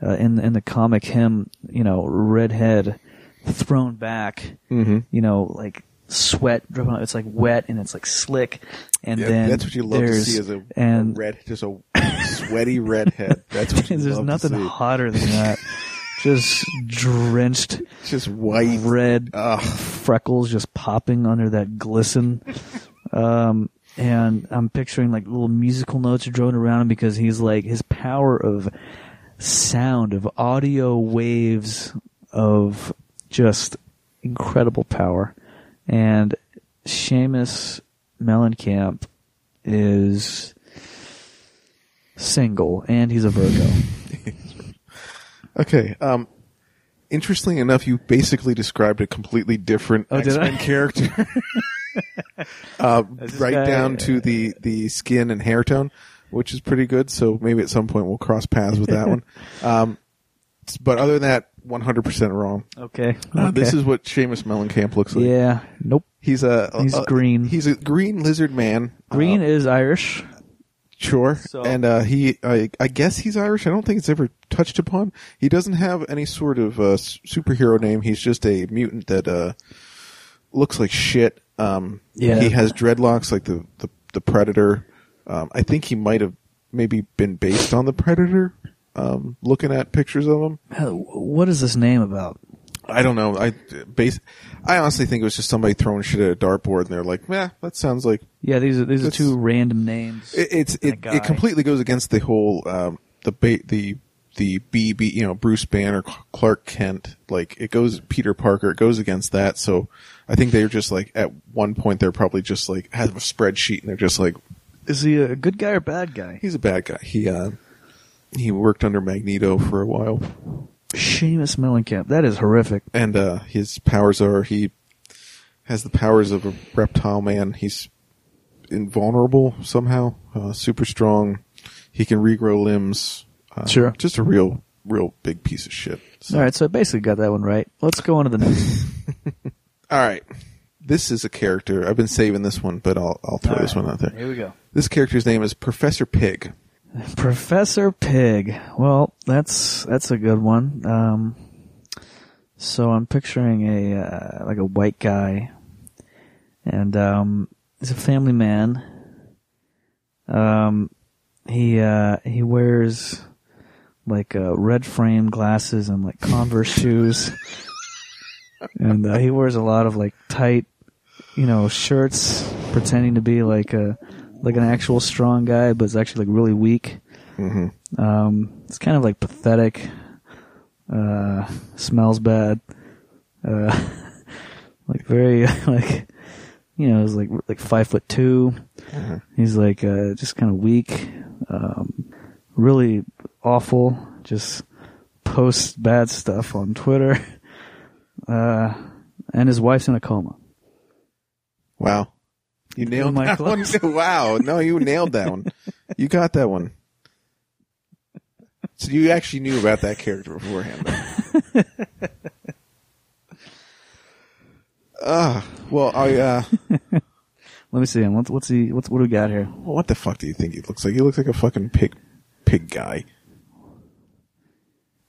uh, in in the comic him, you know, redhead, thrown back, Mm-hmm. you know, like sweat dripping. out. It's like wet and it's like slick, and Yeah, then that's what you love to see as a, and red, just a sweaty redhead. That's what you there's love nothing to see. hotter than that. Just drenched Just white. red Ugh. freckles just popping under that glisten. Um, and I'm picturing like little musical notes are drone around him because he's like his power of sound of audio waves of just incredible power. And Seamus Mellencamp is single and he's a Virgo. Okay. Um, interestingly enough, you basically described a completely different Oh? X-Men character. uh, right guy- down to the, the skin and hair tone, which is pretty good. So maybe at some point we'll cross paths with that one. Um, but other than that, 100% wrong. Okay. Uh, This is what Seamus Mellencamp looks like. yeah. Nope. He's a He's a- green. He's a green lizard man. Green Uh, is Irish. Sure. So- and uh, he, I, I guess he's Irish. I don't think it's ever touched upon. He doesn't have any sort of uh, superhero name. He's just a mutant that uh, looks like shit. Um, Yeah. He has dreadlocks like the the, the Predator. Um, I think he might have maybe been based on the Predator. Um, looking at pictures of him, Uh, What is this name about? I don't know. I base. I honestly think it was just somebody throwing shit at a dartboard, and they're like, "Yeah, that sounds like." Yeah, these are these are two random names. It, it's it, it completely goes against the whole um, the ba- the the BB you know Bruce Banner Clark Kent like it goes Peter Parker it goes against that. So I think they're just like at one point they're probably just like have a spreadsheet and they're just like Is he a good guy or bad guy? he's a bad guy. He uh he worked under Magneto for a while. Seamus Mellencamp. That is horrific. and uh, his powers are he has the powers of a reptile man. He's invulnerable somehow, uh, super strong. He can regrow limbs. Uh, Sure. just a real, real big piece of shit. So- All right, so I basically got that one right. Let's go on to the next. all right. This is a character. I've been saving this one, but I'll I'll throw this one out there. Here we go. This character's name is Professor Pig. Professor Pig. Well, that's that's a good one. Um, so I'm picturing a uh, like a white guy, and um, he's a family man. Um, he uh, he wears like uh, red frame glasses and like Converse shoes, and uh, he wears a lot of like tight, you know, shirts, pretending to be like a like an actual strong guy, but is actually like really weak. hmm Um, it's kind of like pathetic. Uh, smells bad. Uh, like very like, you know, he's like like five foot two. Uh-huh. He's like uh, just kind of weak. Um, really awful. Just posts bad stuff on Twitter. Uh, and his wife's in a coma. Wow. You nailed my that one. Wow. No, you nailed that one. You got that one. So you actually knew about that character beforehand. Ah, well, I, uh, Let me see him. What's what's he? What's what do we got here? what the fuck do you think he looks like? He looks like a fucking pig, pig guy.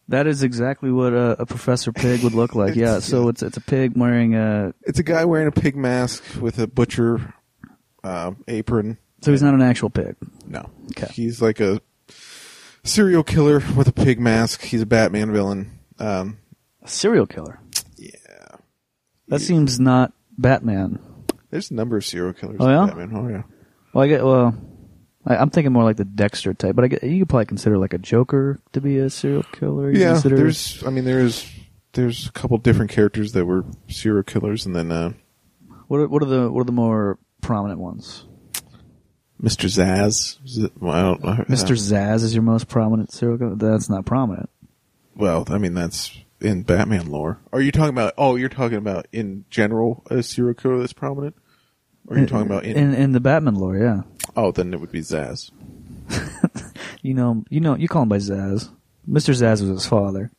That is exactly what a, a Professor Pig would look like. Yeah. So it's it's a pig wearing a. It's a guy wearing a pig mask with a butcher, uh, apron. So he's not an actual pig. No. Okay. He's like a serial killer with a pig mask. He's a Batman villain. Um, A serial killer. yeah. That seems not Batman. There's a number of serial killers. Oh, in yeah? Batman. Oh yeah. Well, I get well. I, I'm thinking more like the Dexter type, but I get you could probably consider like a Joker to be a serial killer. You Yeah. consider- There's. I mean, there's. There's a couple different characters that were serial killers, and then uh, what are, what are the what are the more prominent ones? Mr. Zsasz. It, well, I don't know. Mr. Zsasz is your most prominent serial killer. That's not prominent. Well, I mean, that's in Batman lore. Are you talking about? Oh, you're talking about in general a serial killer that's prominent. Or are you talking about in? in in the Batman lore? Yeah. oh, then it would be Zsasz. You know, you know, you call him by Zsasz. Mr. Zsasz was his father.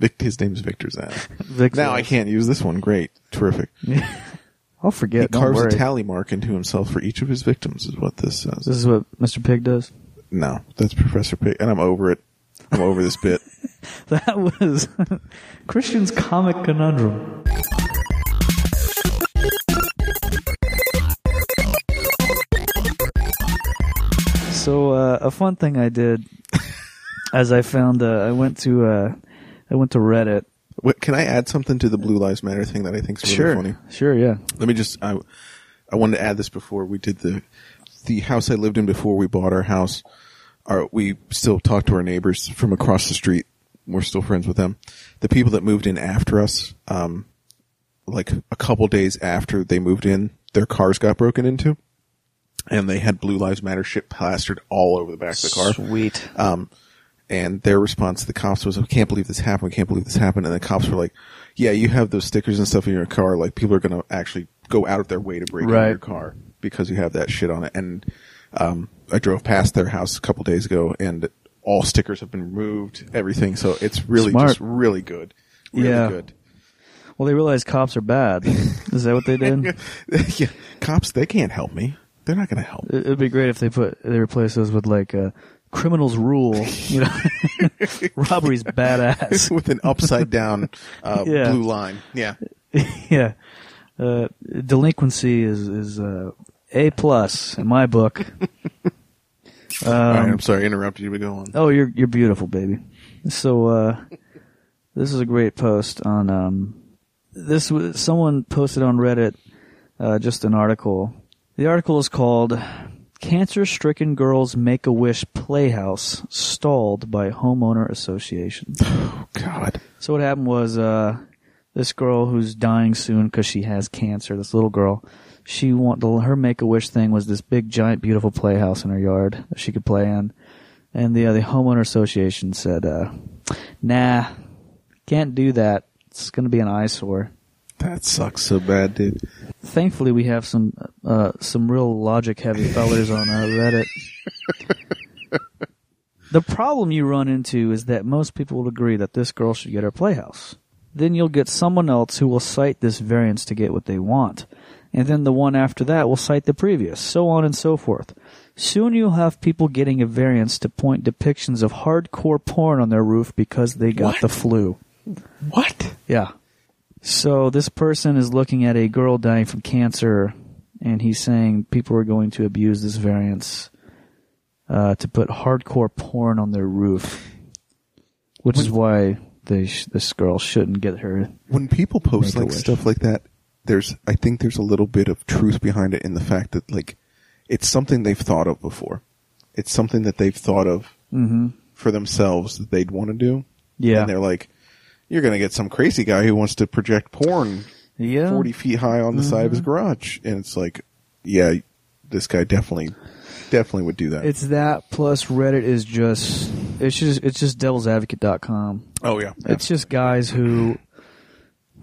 Vic, his name's Victor Zsasz. Vic now I can't use this one. Great, terrific. I'll forget. he carves worry. a tally mark into himself for each of his victims. Is what this says. This is what Mr. Pig does. No, that's Professor Pig, and I'm over it. I'm over this bit. That was Christian's comic conundrum. So uh, a fun thing I did, as I found, uh, I went to uh, I went to Reddit. Wait, can I add something to the Blue Lives Matter thing that I think is really sure, funny? sure, yeah. Let me just. I, I wanted to add this before we did the the house I lived in before we bought our house. Our, we still talk to our neighbors from across the street. We're still friends with them. The people that moved in after us, um, like a couple days after they moved in, their cars got broken into, and they had Blue Lives Matter shit plastered all over the back of the car. Sweet. Um, and their response to the cops was, "I can't believe this happened. I can't believe this happened." And the cops were like, "Yeah, you have those stickers and stuff in your car. Like people are going to actually go out of their way to break into Right. your car because you have that shit on it." And um, I drove past their house a couple days ago, and all stickers have been removed. Everything, so it's really Smart. just really good. Really Yeah. good. Well, they realize cops are bad. Is that what they did? yeah, cops they can't help me. They're not going to help. It- It'd be great if they put they replace those with like uh, criminals rule. You know, robbery's badass. With an upside down uh, Yeah. blue line. Yeah. yeah, uh, delinquency is is uh, a plus in my book. All right, Um, I'm sorry, I interrupted you, but go on. oh, you're you're beautiful, baby. So uh, This is a great post on um, this. Was, someone posted on Reddit uh, just an article. The article is called "Cancer-Stricken Girls Make a Wish Playhouse Stalled by Homeowner Association." Oh God. So what happened was uh, this girl who's dying soon because she has cancer. This little girl, she want the, her make a wish thing was this big giant beautiful playhouse in her yard that she could play in, and the uh, the homeowner association said, uh, "Nah, can't do that. It's going to be an eyesore." That sucks so bad, dude. Thankfully, we have some uh, some real logic heavy fellers on uh, Reddit. the problem you run into is that most people will agree that this girl should get her playhouse. Then you'll get someone else who will cite this variance to get what they want. And then the one after that will cite the previous, so on and so forth. Soon you'll have people getting a variance to point depictions of hardcore porn on their roof because they got What? the flu. What? Yeah. So this person is looking at a girl dying from cancer, and he's saying people are going to abuse this variance uh, to put hardcore porn on their roof, which is why they sh- this girl shouldn't get her. When people post like stuff like that, there's I think there's a little bit of truth behind it in the fact that like it's something they've thought of before. It's something that they've thought of Mm-hmm. for themselves that they'd want to do. Yeah. And they're like, you're going to get some crazy guy who wants to project porn Yeah. 40 feet high on the side Mm-hmm. of his garage. And it's like, yeah, this guy definitely, definitely would do that. It's that plus Reddit is just it's just it's just devilsadvocate.com. oh, yeah. It's just guys who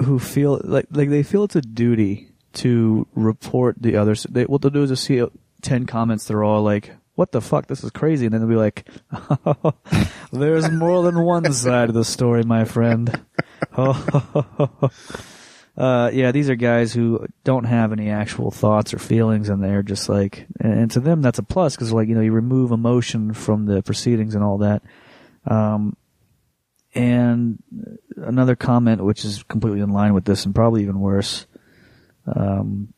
who feel like like they feel it's a duty to report the others. They, what they'll do is they'll see ten comments They're all like, "What the fuck? This is crazy," and then they'll be like, "There's more than one side of the story, my friend." uh, yeah, these are guys who don't have any actual thoughts or feelings, and they're just like, and to them that's a plus because like you know you remove emotion from the proceedings and all that. Um, and another comment, which is completely in line with this and probably even worse. Um,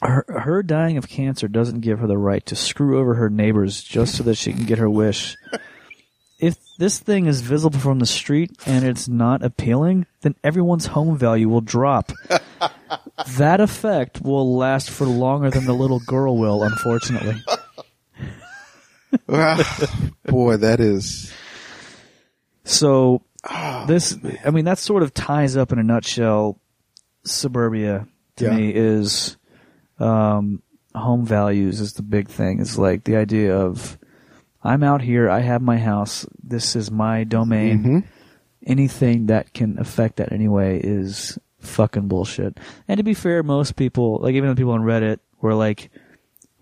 her, her dying of cancer doesn't give her the right to screw over her neighbors just so that she can get her wish. if this thing is visible from the street and it's not appealing, then everyone's home value will drop. that effect will last for longer than the little girl will, unfortunately. Ah, boy, that is. So ah, this, I mean, that sort of ties up in a nutshell. Suburbia to Yeah. me is um, home values is the big thing. It's like the idea of I'm out here, I have my house, this is my domain. Mhm. Anything that can affect that anyway is fucking bullshit. And to be fair, most people, like even the people on Reddit, were like,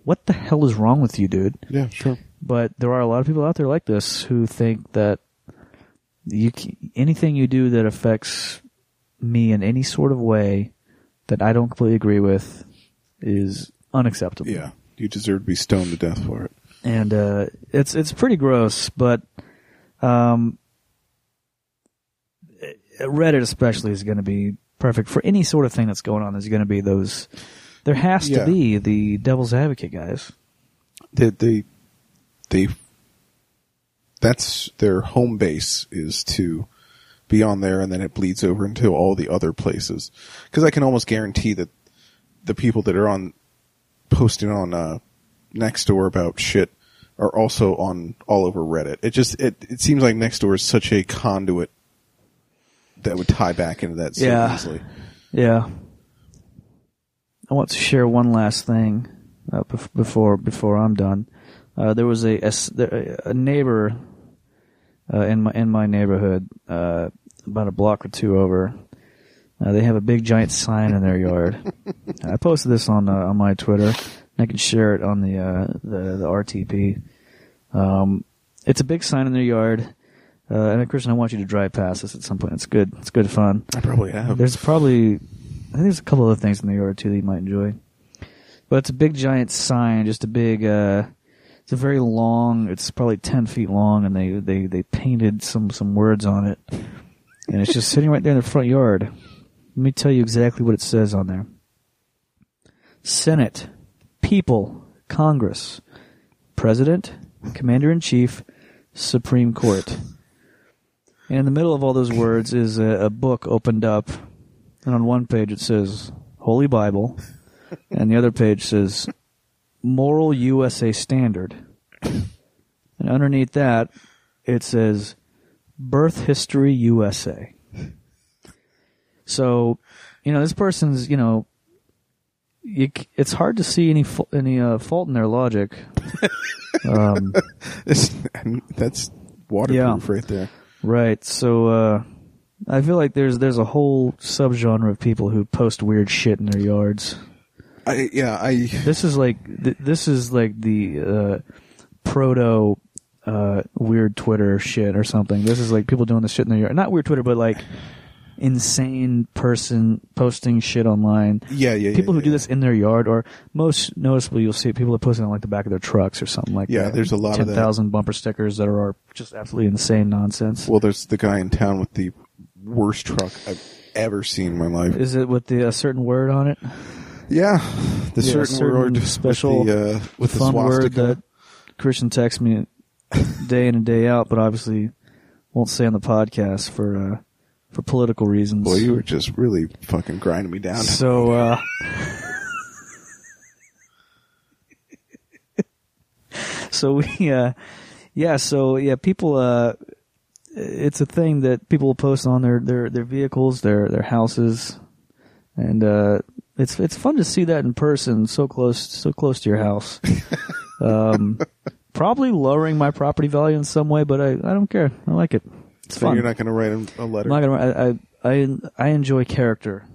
"What the hell is wrong with you, dude?" Yeah, sure. but there are a lot of people out there like this who think that you anything you do that affects me in any sort of way that I don't completely agree with is unacceptable. Yeah. You deserve to be stoned to death for it. and uh, it's it's pretty gross, but um, Reddit especially is going to be perfect for any sort of thing that's going on. There's going to be those. There has Yeah. to be the devil's advocate guys. They, they, they, that's their home base is to be on there and then it bleeds over into all the other places. Cause I can almost guarantee that the people that are on posting on, uh, Nextdoor about shit are also on all over Reddit. It just, it, it seems like Nextdoor is such a conduit that would tie back into that so Yeah. easily. Yeah. I want to share one last thing uh, bef- before before I'm done. Uh, there was a, there- a neighbor uh, in my in my neighborhood, uh, about a block or two over. Uh, they have a big giant sign in their yard. I posted this on uh, on my Twitter. And I can share it on the uh, the, the RTP. Um, it's a big sign in their yard. Uh, and Christian, I want you to drive past this at some point. It's good. It's good fun. I probably have. There's probably, I think there's a couple other things in the yard too that you might enjoy. But it's a big giant sign, just a big, uh, it's a very long, it's probably 10 feet long and they, they, they painted some, some words on it. And it's just sitting right there in the front yard. Let me tell you exactly what it says on there. Senate, people, Congress, President, Commander in Chief, Supreme Court. And in the middle of all those words is a, a book opened up, and on one page it says Holy Bible, and the other page says Moral USA Standard. And underneath that, it says Birth History USA. So, you know, this person's, you know, you, it's hard to see any any uh, fault in their logic. um, that's waterproof right there. Right. So uh I feel like there's there's a whole subgenre of people who post weird shit in their yards. I yeah I This is like th- this is like the uh proto uh weird Twitter shit or something. This is like people doing this shit in their yard. Not weird Twitter, but like insane person posting shit online. yeah yeah People yeah, who do yeah. this in their yard, or most noticeably, you'll see people are posting on like the back of their trucks or something like Yeah, that. Yeah, there's a lot of ten thousand bumper stickers that are just absolutely insane nonsense. Well, there's the guy in town with the worst truck I've ever seen in my life. Is it with the a certain word on it? Yeah, the certain, certain word with special the, uh, with the fun word that Christian texts me day in and day out, but obviously won't say on the podcast for uh, for political reasons. Boy, you were just really fucking grinding me down. so uh, so we uh, yeah so yeah people uh it's a thing that people will post on their their their vehicles their their houses and uh it's it's fun to see that in person so close so close to your house um probably lowering my property value in some way but i i don't care i like it it's so fun you're not going to write him a letter. I'm not gonna I, I i i enjoy character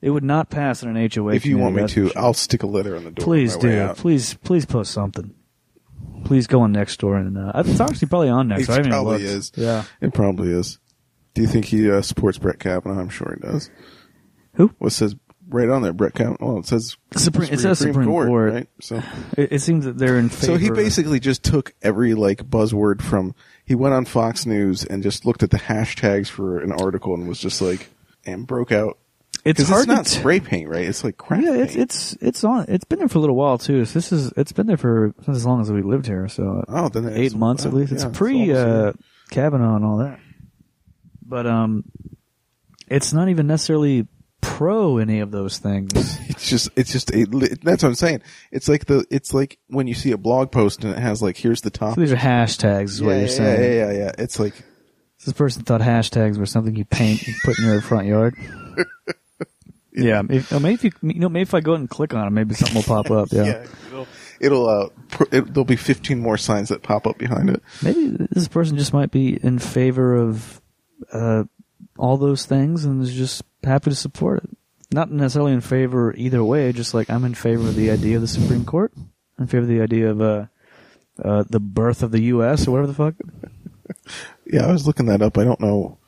it would not pass in an HOA. if you want me to, sure. I'll stick a letter on the door. Please on my way do. Please, please post something. Please go on Nextdoor and uh, it's actually probably on next. It I haven't even probably is. Yeah. It probably is. Do you think he uh, supports Brett Kavanaugh? I'm sure he does. Who? What says right on there, Brett Kavanaugh? Well, it says Supreme- it says Supreme Court. right? So, It, it seems that they're in favor. so he basically just took every like buzzword from. He went on Fox News and just looked at the hashtags for an article and was just like, and broke out. it's hard it's not to. spray paint, right? It's like craft yeah, it's paint. it's it's on. It's been there for a little while too. So this is it's been there for as long as we lived here. So oh, then eight it's- months at least. It's pre a uh. Kavanaugh and all that. But um, it's not even necessarily pro any of those things. It's just, it's just, a, that's what I'm saying. It's like the, it's like when you see a blog post and it has like, here's the top. So these are hashtags, is what you're yeah, saying. yeah, yeah, yeah. It's like, This person thought hashtags were something you paint and put in your front yard. yeah, if, oh, maybe if you, you know, maybe if I go and click on it, maybe something will pop up. Yeah, yeah, it'll, it'll uh, pr- it, there'll be 15 more signs that pop up behind it. maybe this person just might be in favor of uh, all those things and is just happy to support it. Not necessarily in favor either way. Just like I'm in favor of the idea of the Supreme Court, in favor of the idea of uh, uh, the birth of the U.S. or whatever the fuck. Yeah, I was looking that up. I don't know.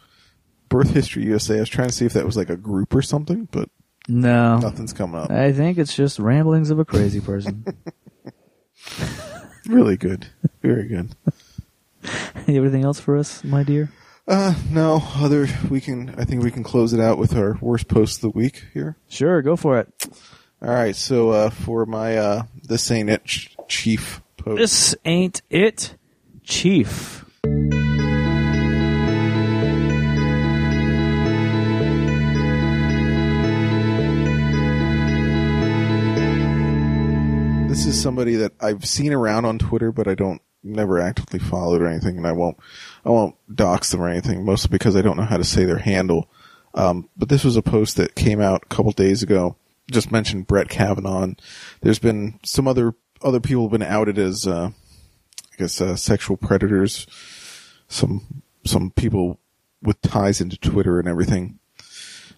Birth History USA. I was trying to see if that was like a group or something, but No, nothing's coming up. I think it's just ramblings of a crazy person. Really good. Very good. Everything else for us, my dear? Uh, no, other, we can, I think we can close it out with our worst post of the week here. Sure, go for it. All right, so uh, for my uh, this ain't it ch- chief post. This ain't it, Chief. This is somebody that I've seen around on Twitter, but I don't never actively followed or anything, and I won't I won't dox them or anything, mostly because I don't know how to say their handle. Um, but this was a post that came out a couple days ago. Just mentioned Brett Kavanaugh. There's been some other other people have been outed as uh, I guess uh, sexual predators. Some some people with ties into Twitter and everything,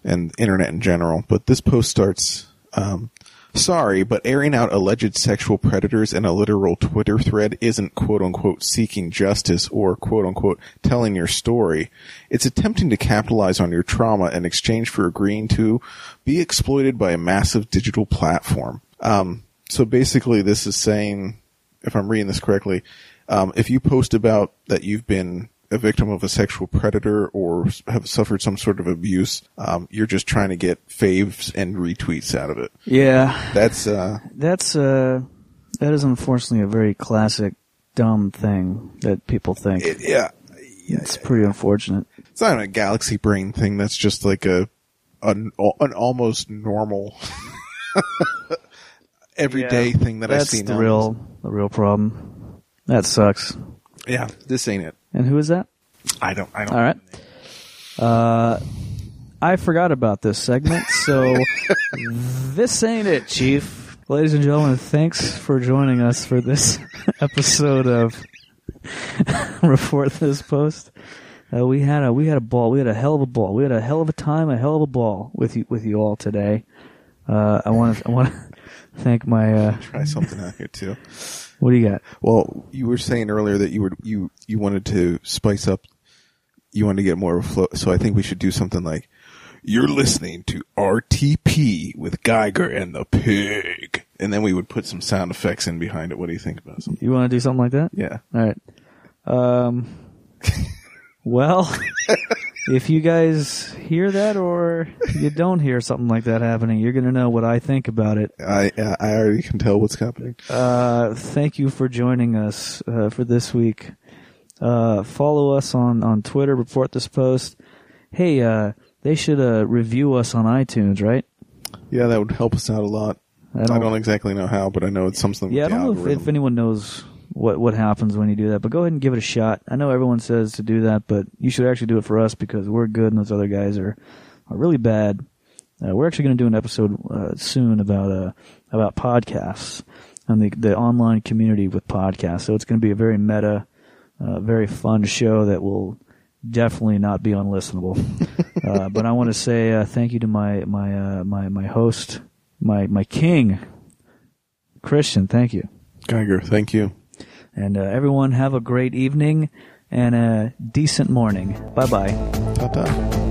and internet in general. But this post starts. Um, Sorry, but airing out alleged sexual predators in a literal Twitter thread isn't quote unquote seeking justice or quote unquote telling your story. It's attempting to capitalize on your trauma in exchange for agreeing to be exploited by a massive digital platform. Um, so basically this is saying, if I'm reading this correctly, um, if you post about that you've been a victim of a sexual predator or have suffered some sort of abuse, um, you're just trying to get faves and retweets out of it. Yeah, That's uh that's uh, that is unfortunately a very classic dumb thing that people think. it, yeah it's pretty unfortunate. It's not a galaxy brain thing. That's just like a an, an almost normal everyday Yeah. thing that I That's see. the now. real the real problem. That sucks. Yeah, this ain't it. And who is that? I don't. I don't. All right. Uh, I forgot about this segment, so this ain't it, Chief. Ladies and gentlemen, thanks for joining us for this episode of Report This Post. Uh, we had a we had a ball. We had a hell of a ball. We had a hell of a time, a hell of a ball with you with you all today. Uh, I want to I want to thank my. Uh, Try something out here too. What do you got? Well, you were saying earlier that you were you you wanted to spice up. You wanted to get more of a flow. So I think we should do something like, "You're listening to RTP with Geiger and the Pig," and then we would put some sound effects in behind it. What do you think about something? You want to do something like that? Yeah. All right. Um. well, if you guys hear that or you don't hear something like that happening, you're gonna know what I think about it. I I already can tell what's happening. Uh, thank you for joining us uh, for this week. Uh, follow us on on Twitter. Report this post. Hey, uh, they should uh, review us on iTunes, right? Yeah, that would help us out a lot. I I don't- don't, exactly know how, but I know it's something. Yeah, I don't know if, if anyone knows what what happens when you do that, but go ahead and give it a shot. I know everyone says to do that, but you should actually do it for us because we're good and those other guys are are really bad. Uh, we're actually going to do an episode uh, soon about uh about podcasts and the the online community with podcasts. So it's going to be a very meta, uh, very fun show that will definitely not be unlistenable. uh, but I want to say uh, thank you to my my uh, my my host, my my king, Christian. Thank you. Geiger, thank you. And uh, everyone have a great evening and a decent morning. Bye bye. Ta ta.